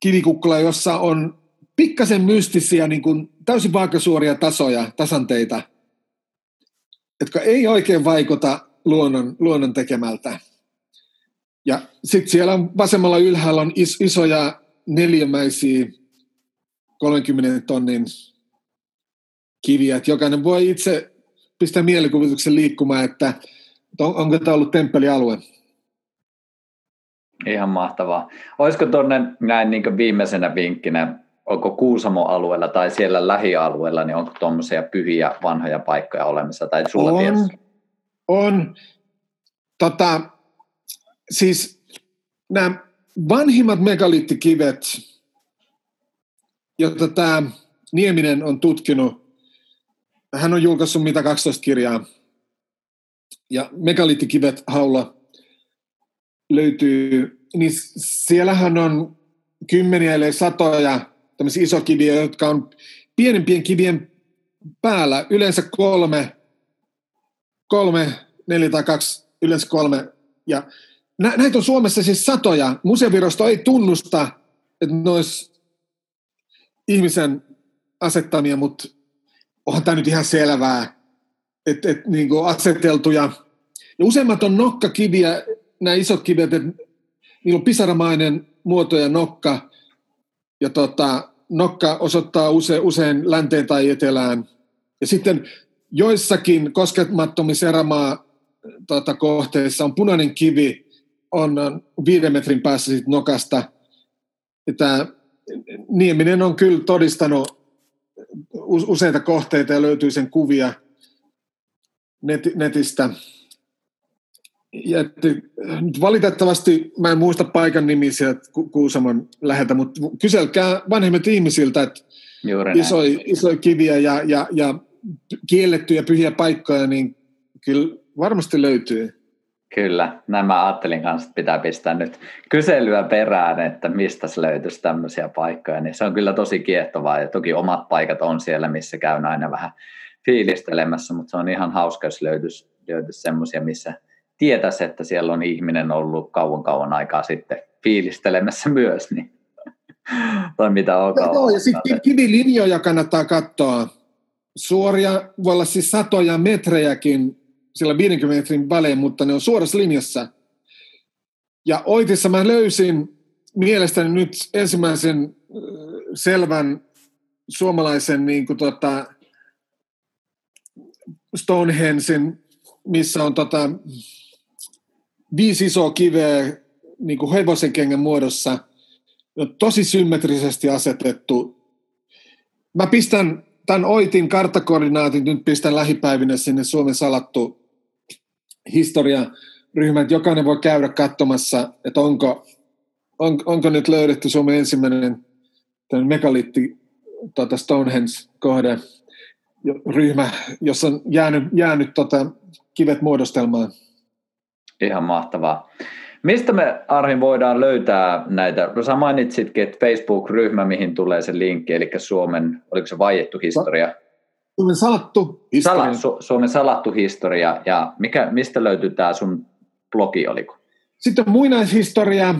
kivikukkula, jossa on pikkasen mystisiä, niin kuin täysin vaakasuoria tasoja, tasanteita, jotka ei oikein vaikuta luonnon, luonnon tekemältä. Ja sitten siellä on vasemmalla ylhäällä on is, isoja neliömäisiä 30 tonnin kiviä, että jokainen voi itse pistää mielikuvituksen liikkumaan, että on, onko tämä ollut temppelialue. Ihan mahtavaa. Olisiko tuonne näin niin viimeisenä vinkkinä, onko Kuusamo-alueella tai siellä lähialueella, niin onko tuommoisia pyhiä vanhoja paikkoja olemassa? Tai sulla on, on. Tota, siis nämä vanhimmat megalittikivet, joita tämä Nieminen on tutkinut, hän on julkaissut mitä 12 kirjaa, ja megalittikivet haulla löytyy, niin siellähän on kymmeniä eli satoja tämmöisiä isokiviä, jotka on pienempien kivien päällä, yleensä kolme, kolme, neljä tai kaksi, yleensä kolme. Ja nä, näitä on Suomessa siis satoja. Museovirasto ei tunnusta, että ne olisi ihmisen asettamia, mutta onhan tämä nyt ihan selvää, että, että niin aseteltuja. Ja useimmat on nokkakiviä, nämä isot kivet, että niillä on pisaramainen muoto ja nokka, ja tota, nokka osoittaa use, usein länteen tai etelään. Ja sitten joissakin koskemattomissa erämaa tota, kohteissa on punainen kivi, on viiden metrin päässä sit nokasta. Tämä Nieminen on kyllä todistanut useita kohteita ja löytyy sen kuvia net, netistä ja että, nyt valitettavasti mä en muista paikan nimisiä Kuusamon läheltä, mutta kyselkää vanhemmat ihmisiltä, että isoja iso kiviä ja, ja, ja kiellettyjä pyhiä paikkoja, niin kyllä varmasti löytyy. Kyllä, nämä ajattelin kanssa, että pitää pistää nyt kyselyä perään, että mistä se löytyisi tämmöisiä paikkoja, niin se on kyllä tosi kiehtovaa ja toki omat paikat on siellä, missä käyn aina vähän fiilistelemässä, mutta se on ihan hauska, jos löytyisi, löytyisi semmoisia, missä – tietäisi, että siellä on ihminen ollut kauan kauan aikaa sitten fiilistelemässä myös, niin [laughs] tai mitä onkaan. Joo, ja sitten kivilinjoja kannattaa katsoa. Suoria, voi olla siis satoja metrejäkin, sillä 50 metrin välein, mutta ne on suorassa linjassa. Ja Oitissa mä löysin mielestäni nyt ensimmäisen selvän suomalaisen niin kuin tota, Stonehensin, missä on tota, viisi isoa kiveä niin kuin hevosen kengän muodossa, tosi symmetrisesti asetettu. Mä pistän tämän Oitin karttakoordinaatin, nyt pistän lähipäivinä sinne Suomen salattu historiaryhmä, että jokainen voi käydä katsomassa, että onko, on, onko nyt löydetty Suomen ensimmäinen megalitti tota Stonehenge-kohde, ryhmä, jossa on jäänyt, jäänyt tota, kivet muodostelmaan. Ihan mahtavaa. Mistä me, Arhin, voidaan löytää näitä? No, sä mainitsitkin, että Facebook-ryhmä, mihin tulee se linkki, eli Suomen, oliko se vaiettu historia? Suomen salattu historia. Sala, Su- Suomen salattu historia, ja mikä, mistä löytyy tämä sun blogi, oliko? Sitten muinaishistoria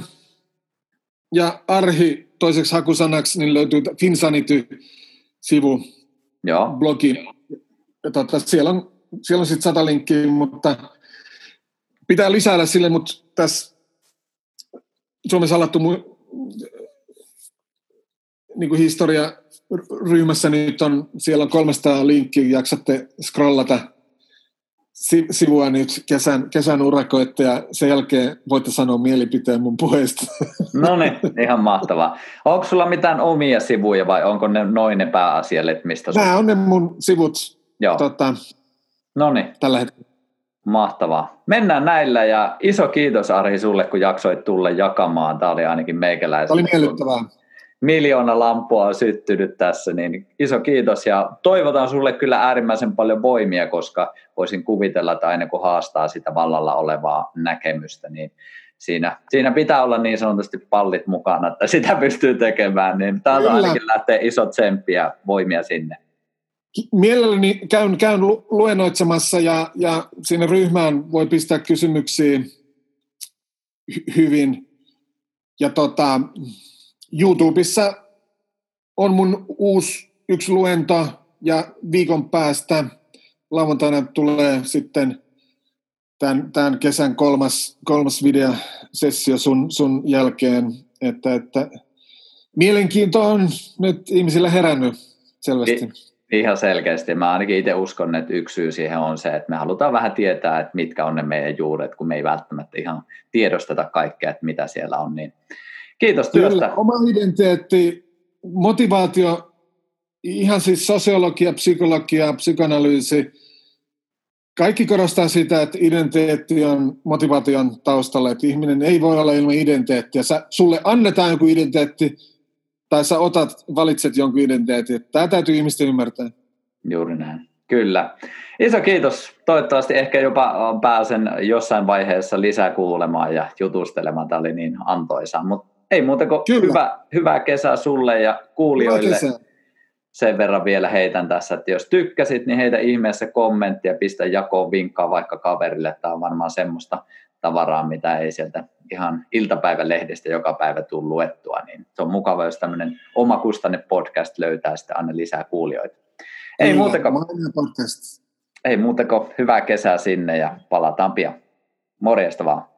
ja Arhi toiseksi hakusanaksi, niin löytyy Finsanity-sivu, Joo. blogi. Tota, siellä on, siellä on sitten sata linkkiä, mutta pitää lisäillä sille, mutta tässä Suomen salattu niin kuin historia ryhmässä nyt on, siellä on 300 linkkiä, jaksatte scrollata sivua nyt kesän, kesän urakoitte ja sen jälkeen voitte sanoa mielipiteen mun puheesta. [laughs] No niin, ihan mahtavaa. Onko sulla mitään omia sivuja vai onko ne noin ne pääasialle, mistä Nämä on ne mun sivut Joo. Tota, Noniin. tällä hetkellä. Mahtavaa. Mennään näillä ja iso kiitos Arhi sulle, kun jaksoit tulla jakamaan. Tämä oli ainakin meikäläisen. Oli miellyttävää. miljoona lampua on syttynyt tässä, niin iso kiitos ja toivotan sulle kyllä äärimmäisen paljon voimia, koska voisin kuvitella, että aina kun haastaa sitä vallalla olevaa näkemystä, niin siinä, siinä pitää olla niin sanotusti pallit mukana, että sitä pystyy tekemään, niin täältä ainakin lähtee isot tsemppiä voimia sinne. Mielelläni käyn, käyn luennoitsemassa ja, ja siinä ryhmään voi pistää kysymyksiä hyvin. Ja tota, YouTubessa on mun uusi yksi luento ja viikon päästä lauantaina tulee sitten tämän, tämän kesän kolmas, kolmas videosessio sun, sun jälkeen, että, että mielenkiinto on nyt ihmisillä herännyt selvästi. Ihan selkeästi. Mä ainakin itse uskon, että yksi syy siihen on se, että me halutaan vähän tietää, että mitkä on ne meidän juuret, kun me ei välttämättä ihan tiedosteta kaikkea, että mitä siellä on. Niin kiitos työstä. Kyllä, oma identiteetti, motivaatio, ihan siis sosiologia, psykologia, psykoanalyysi, kaikki korostaa sitä, että identiteetti on motivaation taustalla, että ihminen ei voi olla ilman identiteettiä. Sä, sulle annetaan joku identiteetti, tai sä otat, valitset jonkun identiteetin. Tämä täytyy ihmisten ymmärtää. Juuri näin. Kyllä. Iso kiitos. Toivottavasti ehkä jopa pääsen jossain vaiheessa lisää kuulemaan ja jutustelemaan. Tämä oli niin antoisa. Mutta ei muuta kuin hyvä, hyvää kesää sulle ja kuulijoille. Sen verran vielä heitän tässä, että jos tykkäsit, niin heitä ihmeessä kommenttia, pistä jakoon vinkkaa vaikka kaverille. Tämä on varmaan semmoista tavaraa, mitä ei sieltä ihan iltapäivälehdestä joka päivä tule luettua, niin se on mukava, jos tämmöinen omakustanne podcast löytää sitten aina lisää kuulijoita. Ei muuta kuin, ei muuta kuin hyvää kesää sinne ja palataan pian. Morjesta vaan.